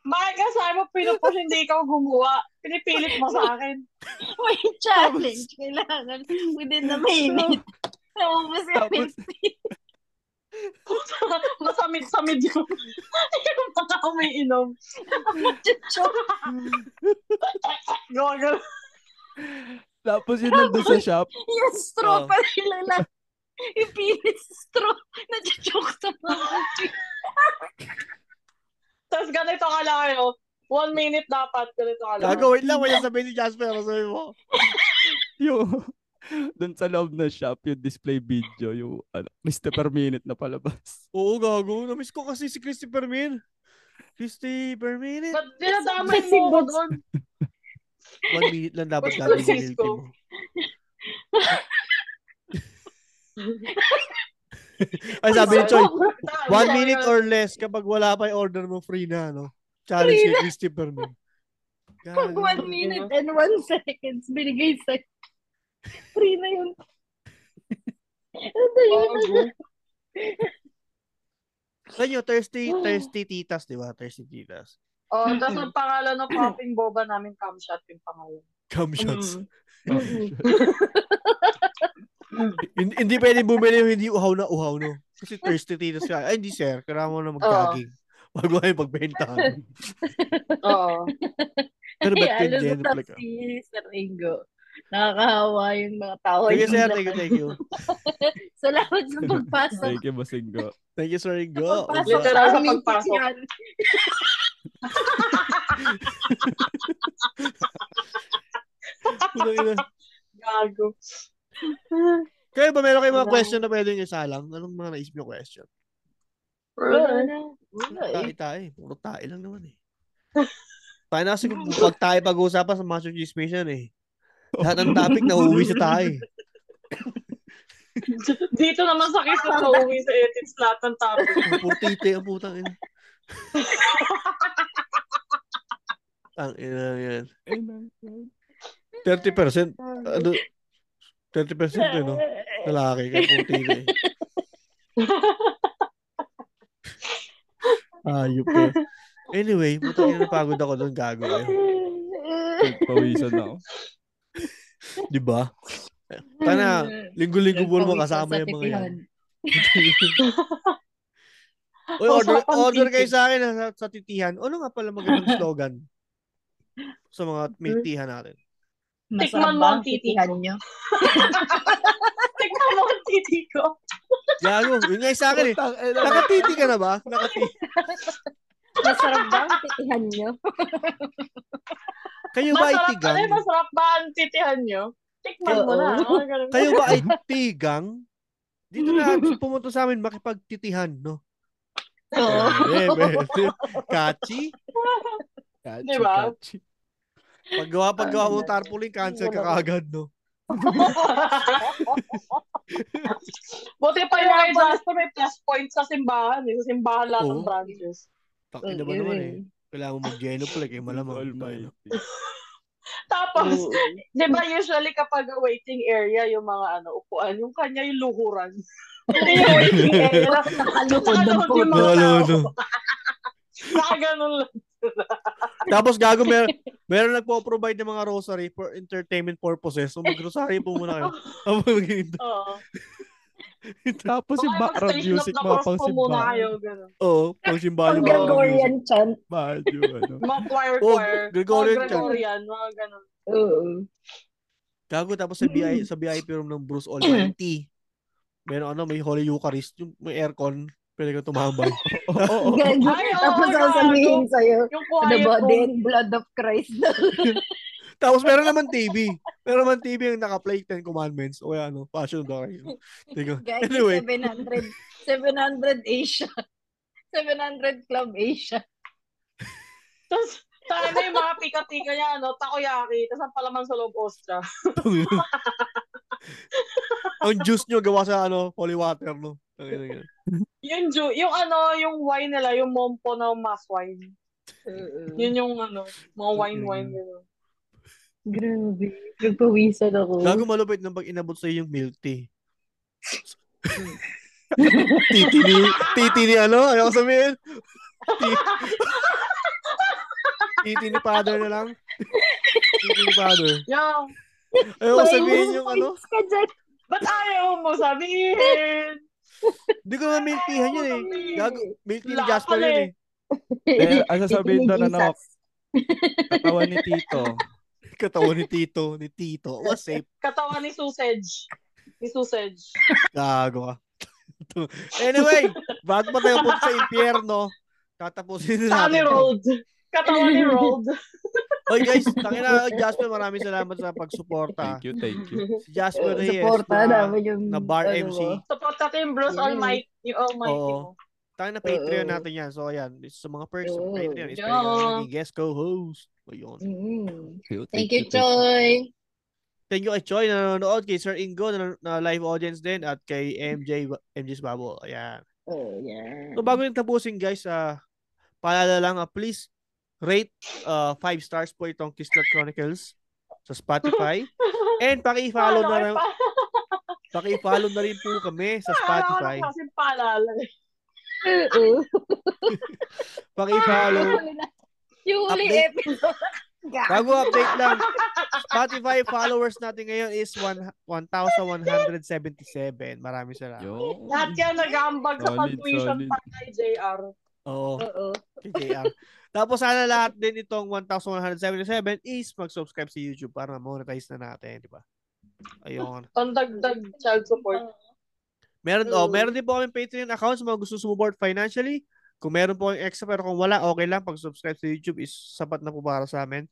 Bakit ka sa akin mo pinupush, hindi ikaw gumawa? Pinipilit mo sa akin. May challenge. Kailangan within the minute. Naubos milk tea. Masamid-samid yung, yung mga umiinom. Gagal. Tapos yun nandun sa shop. Yung straw Oh. pa nila lang. Sa straw. Nadya-joke sa mga Tapos ganito ka lang kayo. One minute dapat. Ganito ka lang. gago, wait lang. May sabihin ni Jasper. Ano sabi mo? Yung doon sa loob ng shop, yung display video, yung ano, Mr. per minute na palabas. Oo, gago. Namiss ko kasi si minute. Christy per minute. Ba't dinadamay mo ako doon? One minute lang dapat ko, yung milk tea mo. Ay, sabi ni Choy, one minute or less kapag wala pa yung order mo, free na, no? Challenge Free kay Christy per minute. Pag one minute and one seconds binigay sa free na yun. Ano yun? Sa inyo, thirsty, thirsty titas, di ba? Thirsty titas. Oh, tapos ang pangalan ng popping boba namin, camshot yung pangalan. Cum shots. Mm. Hin- hindi pwede bumili yung hindi uhaw na uhaw, no? Kasi thirsty titas ka. Ay, hindi, sir. Kailangan mo na mag-jogging. Bago kayo pagbentahan. Oo. Pero ba't Ay, yung alam mo, Sir Ingo. Nakakahawa yung mga tao. Sige, Yung sir. Thank you, thank you. Salamat sa pagpasok. Thank you, Basinggo. Thank you, sir Ingo. Pagpasok Literal sa pagpasok. Gago. Kaya ba meron kayong mga question na pwede nyo isalang? Anong mga naisip nyo question? Wala na. Wala eh. Tayo tayo. Puro tayo lang naman eh. Tayo na kasi kung pag tayo pag-uusapan sa Master Chismis yan eh. Lahat ng topic na uuwi sa tayo. eh. Dito naman sa kiss na nauwi sa ethics lahat ng topic. Puro tite ang putang ina. Ang ina yan. 30% ano 30% eh, no? Lalaki kaya puro tite. eh. Ayop ka. Anyway, puta ina napagod ako doon, gago kayo. Pawisan ako. Di ba? Tana, linggo-linggo naman Nagpawis kasama sa yung mga yan. Uy, order, order kayo sa akin sa, sa titihan. Ano nga pala magandang slogan sa mga milk tihan natin? Masarap Tikman mo ang ang titihan nyo? Tignan mo ang titi ko. Gago, yun nga yung sa akin eh. Nakatiti ka na ba? Nakatiti. Masarap ba ang titihan nyo? Kayo ba ay Masarap tigang? pala, masarap ba ang titihan nyo? Tikman mo na. Kayo ba ay tigang? Dito na pumunta sa amin makipagtitihan, no? Oo. Eh, eh, Kachi? Kachi, Di ba? kachi. Paggawa, paggawa mo tarpaulin, cancel ka kaagad, no? Buti pa yung kay Jasper may plus points sa simbahan. Eh. Sa simbahan lahat ng branches. Takin na ba naman eh. Kailangan mo mag-geno pala, kaya malamang. Almighty. Tapos, Oo. di ba usually kapag waiting area, yung mga ano, upuan, yung kanya yung luhuran. Hindi yung waiting area. Nakakalukod ng no. Nakaganon lang. Tapos gago, mer meron nagpo-provide ng mga rosary for entertainment purposes. So mag-rosary po muna kayo. Oo. Tapos yung background music, mga pang po muna simbahan. kayo. Ganun. Oo, pang simbahan Pang yung mga music. Gregorian chant. Medyo, ano. Mga choir, Oo, choir. Gregorian chant. Gregorian, mga ganun. Oo. Gago, tapos sa VIP, sa VIP room ng Bruce Almighty. Meron ano, may Holy Eucharist, yung may aircon, pwede ka tumambay. Oo. Ay, Tapos gago. sasabihin sa'yo, Yung the body and blood of Christ. tapos meron naman TV. Meron naman TV yung naka-play 10 commandments o kaya ano, Passion of the Christ. Tingnan. Guys, Anyway, 700, 700 Asia. 700 Club Asia. Tapos, tayo na yung mga pika-pika niya, ano, takoyaki, tapos ang palaman sa loob, ostra. ang juice nyo gawa sa ano, holy water, no? Yan. Yung, ju- yung ano, yung wine nila, yung mompo na mass wine. Yun yung ano, mga wine-wine. Gano'n. Grabe. Nagpawisan ako. Gago malupit nang pag inabot sa yung milk tea. titi ni, titi ni ano? Ayaw ko sabihin. Ti- titi ni father na lang. Titi ni father. Yung, Ayaw ko sabihin yung ano. Ba't ayaw mo sabihin? Hindi ko naman milk teahan yun eh. Gago, milk tea ni Jasper yun eh. eh. Eh, ang sasabihin doon, ni ano, katawan ni Tito. Katawan ni Tito, ni Tito. O, safe. Katawan ni sausage. Ni sausage. Gago ka. anyway, bago pa tayo punta sa impyerno, tatapusin na natin. to. Road? Katawan ni Road. Oy guys, tangina Jasper, maraming salamat sa pagsuporta. Thank you, thank you. Si Jasper Reyes Supporta na, namin yung na bar ano MC. Support natin Bruce Mm. Almighty. Yung Almighty Oo. mo. Tayo na Patreon Oo. natin yan. So ayan, sa mga perks Oo. Patreon is pwede maging guest co-host. Ayun. Mm. Thank you, Thank you, Choy. Thank you kay Choi na nanonood, kay Sir Ingo na, na live audience din, at kay MJ, MJ's Babo. Ayan. Oh, yeah. So bago yung tapusin guys, ah paalala lang, ah, please rate uh, five stars po itong Kislat Chronicles sa Spotify. And paki-follow na rin, paki-follow na rin po kami sa Spotify. Oo. Paki-follow. Yung Update. episode. Bago update lang, Spotify followers natin ngayon is one- 1,177. Maraming salamat. Yo. Lahat yan nag-aambag sa pag-tuition pa kay JR. Oo, Oo. KJR. Tapos sana lahat din itong 1,177 is mag-subscribe sa YouTube para ma-monetize na natin, di ba? Ayun. Pandagdag child support. Meron, oh, Oo. meron din po kami Patreon accounts mga gusto support financially. Kung meron po kayong extra pero kung wala, okay lang. Pag-subscribe sa YouTube is sapat na po para sa amin.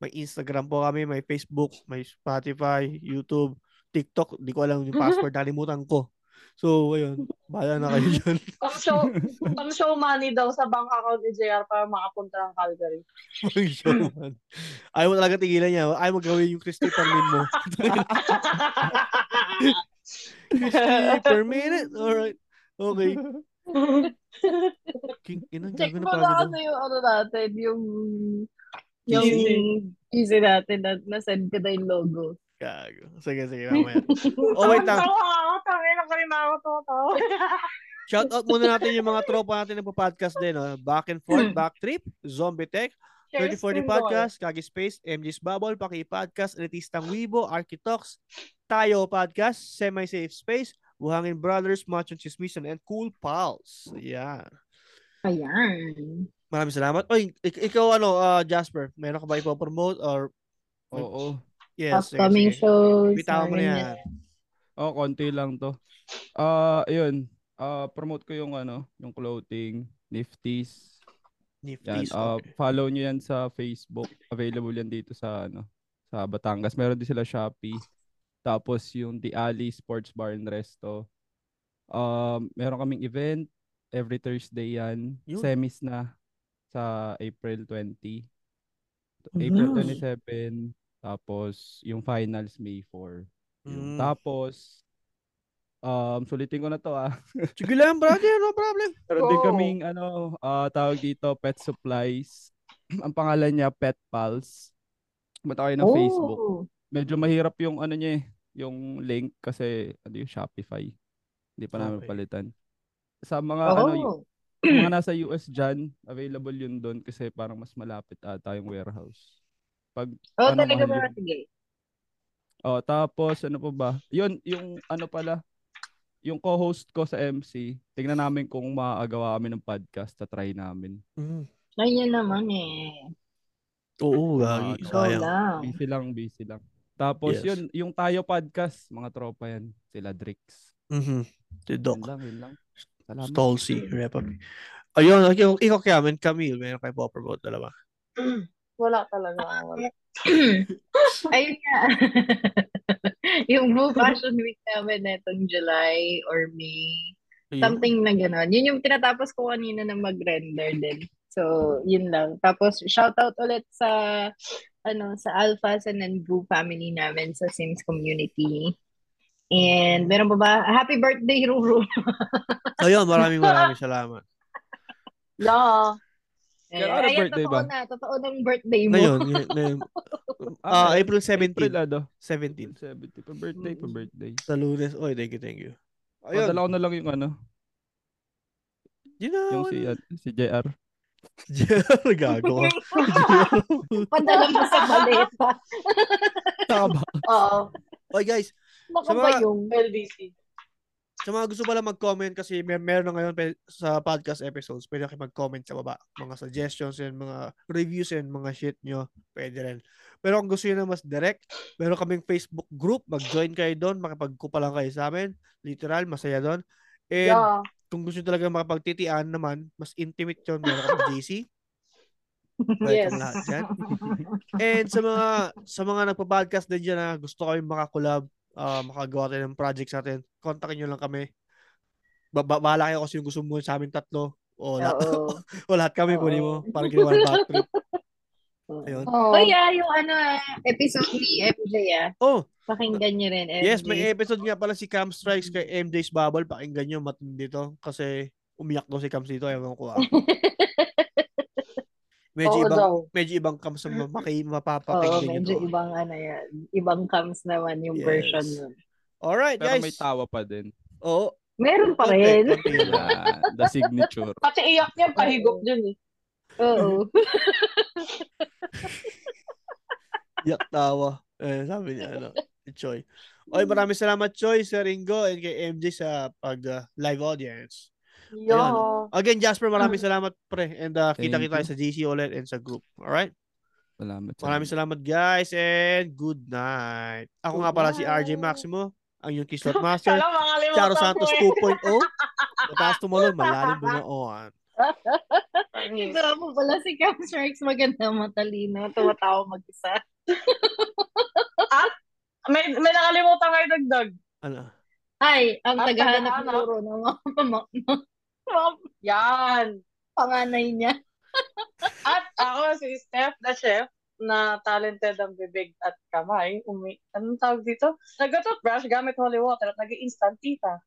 May Instagram po kami, may Facebook, may Spotify, YouTube, TikTok. Di ko alam yung password, nalimutan ko. So, ayun. Bahala na kayo dyan. Pang show, pang show money daw sa bank account ni JR para makapunta ng Calgary. Mga showman. Ayaw mo talaga tigilan niya. Ayaw mo gawin yung Christopher Min mo. Christy per minute. Alright. Okay. King, ina, Check mo na kasi yung ano natin, yung yung Easy. natin na na-send ko na yung logo. Gago. Sige, sige, mamaya. Oh, wait lang. Tawa ako, tangin na rin ako to. Shout out muna natin yung mga tropa natin na podcast din. No? Back and forth, back trip, Zombie Tech, 3040 Podcast, Kagi Space, MG's Bubble, Paki Podcast, Elitistang Weibo, Architox, Tayo Podcast, Semi-Safe Space, Buhangin Brothers, Machon Chismisan, and Cool Pals. Yan. Ayan. Maraming salamat. Oy, ik- ikaw ano, uh, Jasper, meron ka ba ipopromote or Oo. Yes, sige, Upcoming sige. shows. Bitawan mo na yan. Oh, konti lang to. Ah, yun. Ah, promote ko yung ano, yung clothing, Nifties. Yan, Nifties. ah, okay. follow nyo yan sa Facebook. Available yan dito sa ano, sa Batangas. Meron din sila Shopee. Tapos yung The Alley Sports Bar and Resto. Um, meron kaming event every Thursday yan. Yun. Semis na sa April 20. April Mhm. 27. Tapos yung finals May 4. Mm. Yun. Tapos um sulitin ko na to ah. Sige lang, brother, no problem. Meron din Oo. kaming ano, ah, tawag dito pet supplies. Ang pangalan niya Pet Pals. Punta kayo ng Oh. Facebook. Medyo mahirap yung ano niya eh, yung link kasi ano yung Shopify. Hindi pa namin Okay. palitan. Sa mga Oh. ano y- mga nasa US dyan, available yun doon kasi parang mas malapit ata yung warehouse. Pag Oh, ano, talaga yun. Sige. Oh, tapos ano pa ba? Yun, yung ano pala, yung co-host ko sa MC, tingnan namin kung maaagawa kami ng podcast, ta try namin. Mm. Ayun naman eh. Oo, Ah, gagi. Go Sayang. lang. Busy lang, busy lang. Tapos Yes. yun, yung tayo podcast, mga tropa yan, sila Drix. Mhm. Si Doc. Yun lang, yun lang. Salamat. Stolzy. Repap. Ayun, ikaw, Kevin, Camille, meron kayo po-promote dalawa. Wala talaga. Wala. Ayun nga. yung Blue Fashion Week namin netong July or May. Ayun. Something na gano'n. Yun yung tinatapos ko kanina na mag-render din. So, yun lang. Tapos, shoutout ulit sa ano sa Alpha and then Blue family namin sa Sims community. And meron pa ba? Happy birthday, Ruru. Ayun, maraming maraming salamat. Yeah. Eh, Kailan ayan, birthday totoo ba? na. Totoo ng birthday mo. Ngayon, ngayon, ngayon. Ah, April 17. April ano? 17. 70. Pa birthday, pa birthday. Sa lunes. Oy, thank you, thank you. Ayun. Ayun. Padala ko na lang yung ano, Yun na. yung si, uh, si JR. Gago ka. Padala mo sa baleta. Tama. Oo. Oy, guys. Baka ba yung... LBC. Sa mga gusto pala mag-comment kasi mer meron na ngayon sa podcast episodes, pwede kayo mag-comment sa baba. Mga suggestions and mga reviews and mga shit nyo, pwede rin. Pero kung gusto nyo na mas direct, meron kaming Facebook group, mag-join kayo doon, makipagkupa lang kayo sa amin. Literal, masaya doon. And Yeah. kung gusto talaga makapagtitian naman, mas intimate yun, meron kami JC. Yes. Welcome lahat dyan. And sa mga sa mga nagpa-podcast din dyan na gusto kayong makakolab, uh, makagawa tayo ng projects natin, kontakin nyo lang kami. Ba- ba- bahala kayo kasi yung gusto mo sa amin tatlo. O, lahat, Oo. o lahat kami, pwede mo. Parang ginawa ng back trip. Ayun. Oo. Oh, yeah, yung ano, ah, episode ni MJ ah. Oh, Pakinggan nyo rin, MJ. yes, may episode nga pala si Cam Strikes kay MJ's Bubble. Pakinggan nyo, matindi to. Kasi umiyak daw si Cam dito. Ewan ko ah. Medyo Oo ibang, daw. medyo ibang Cam sa mapaki, Oo, mapapakinggan medyo nyo. ibang ano yan. Ibang cams naman yung Yes. version nun. Alright, Pero guys. may tawa pa din. Oo. Meron pa konti, rin. konti lang. Yeah, the signature. Pati iyak niya, pahigop dyan eh. Oo. Yak tawa. Eh, sabi niya, ano, si Choi. Oy, maraming salamat, Choi, sa Ringo, and kay MJ sa pag uh, live audience. Yeah. Again, Jasper, maraming salamat, pre. And uh, kita-kita tayo sa GC ulit and sa group. Alright? Salamat. Maraming salamat, guys, and good night. Ako nga pala si RJ Maximo, ang yung Kislot Master. Charo Santos eh. 2.0. Mataas tumalon, malalim dumaan. Ito mo pala si Cam Strikes maganda matalino. Tumatawa mag-isa. May, may nakalimutan kayo dagdag. Ano? Ay, ang Ang tagahanap ng mga, mga, mga Yan. panganay niya. At ako si Steph, the chef, na talented ang bibig at kamay. Umi anong tawag dito? Nag-toothbrush gamit holy water at nag-instant tita.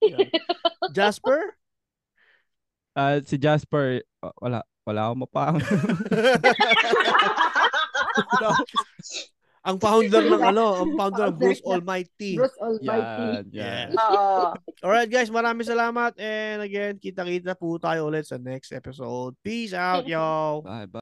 Jasper? Ah, si Jasper, wala. Wala akong mapang. Ang founder ng ano, ang founder ng Bruce. Almighty. Bruce Almighty. Yan, yan. Yeah. Oo. Alright guys, maraming salamat and again, kita-kita po tayo ulit sa next episode. Peace out, yo! Bye, bye.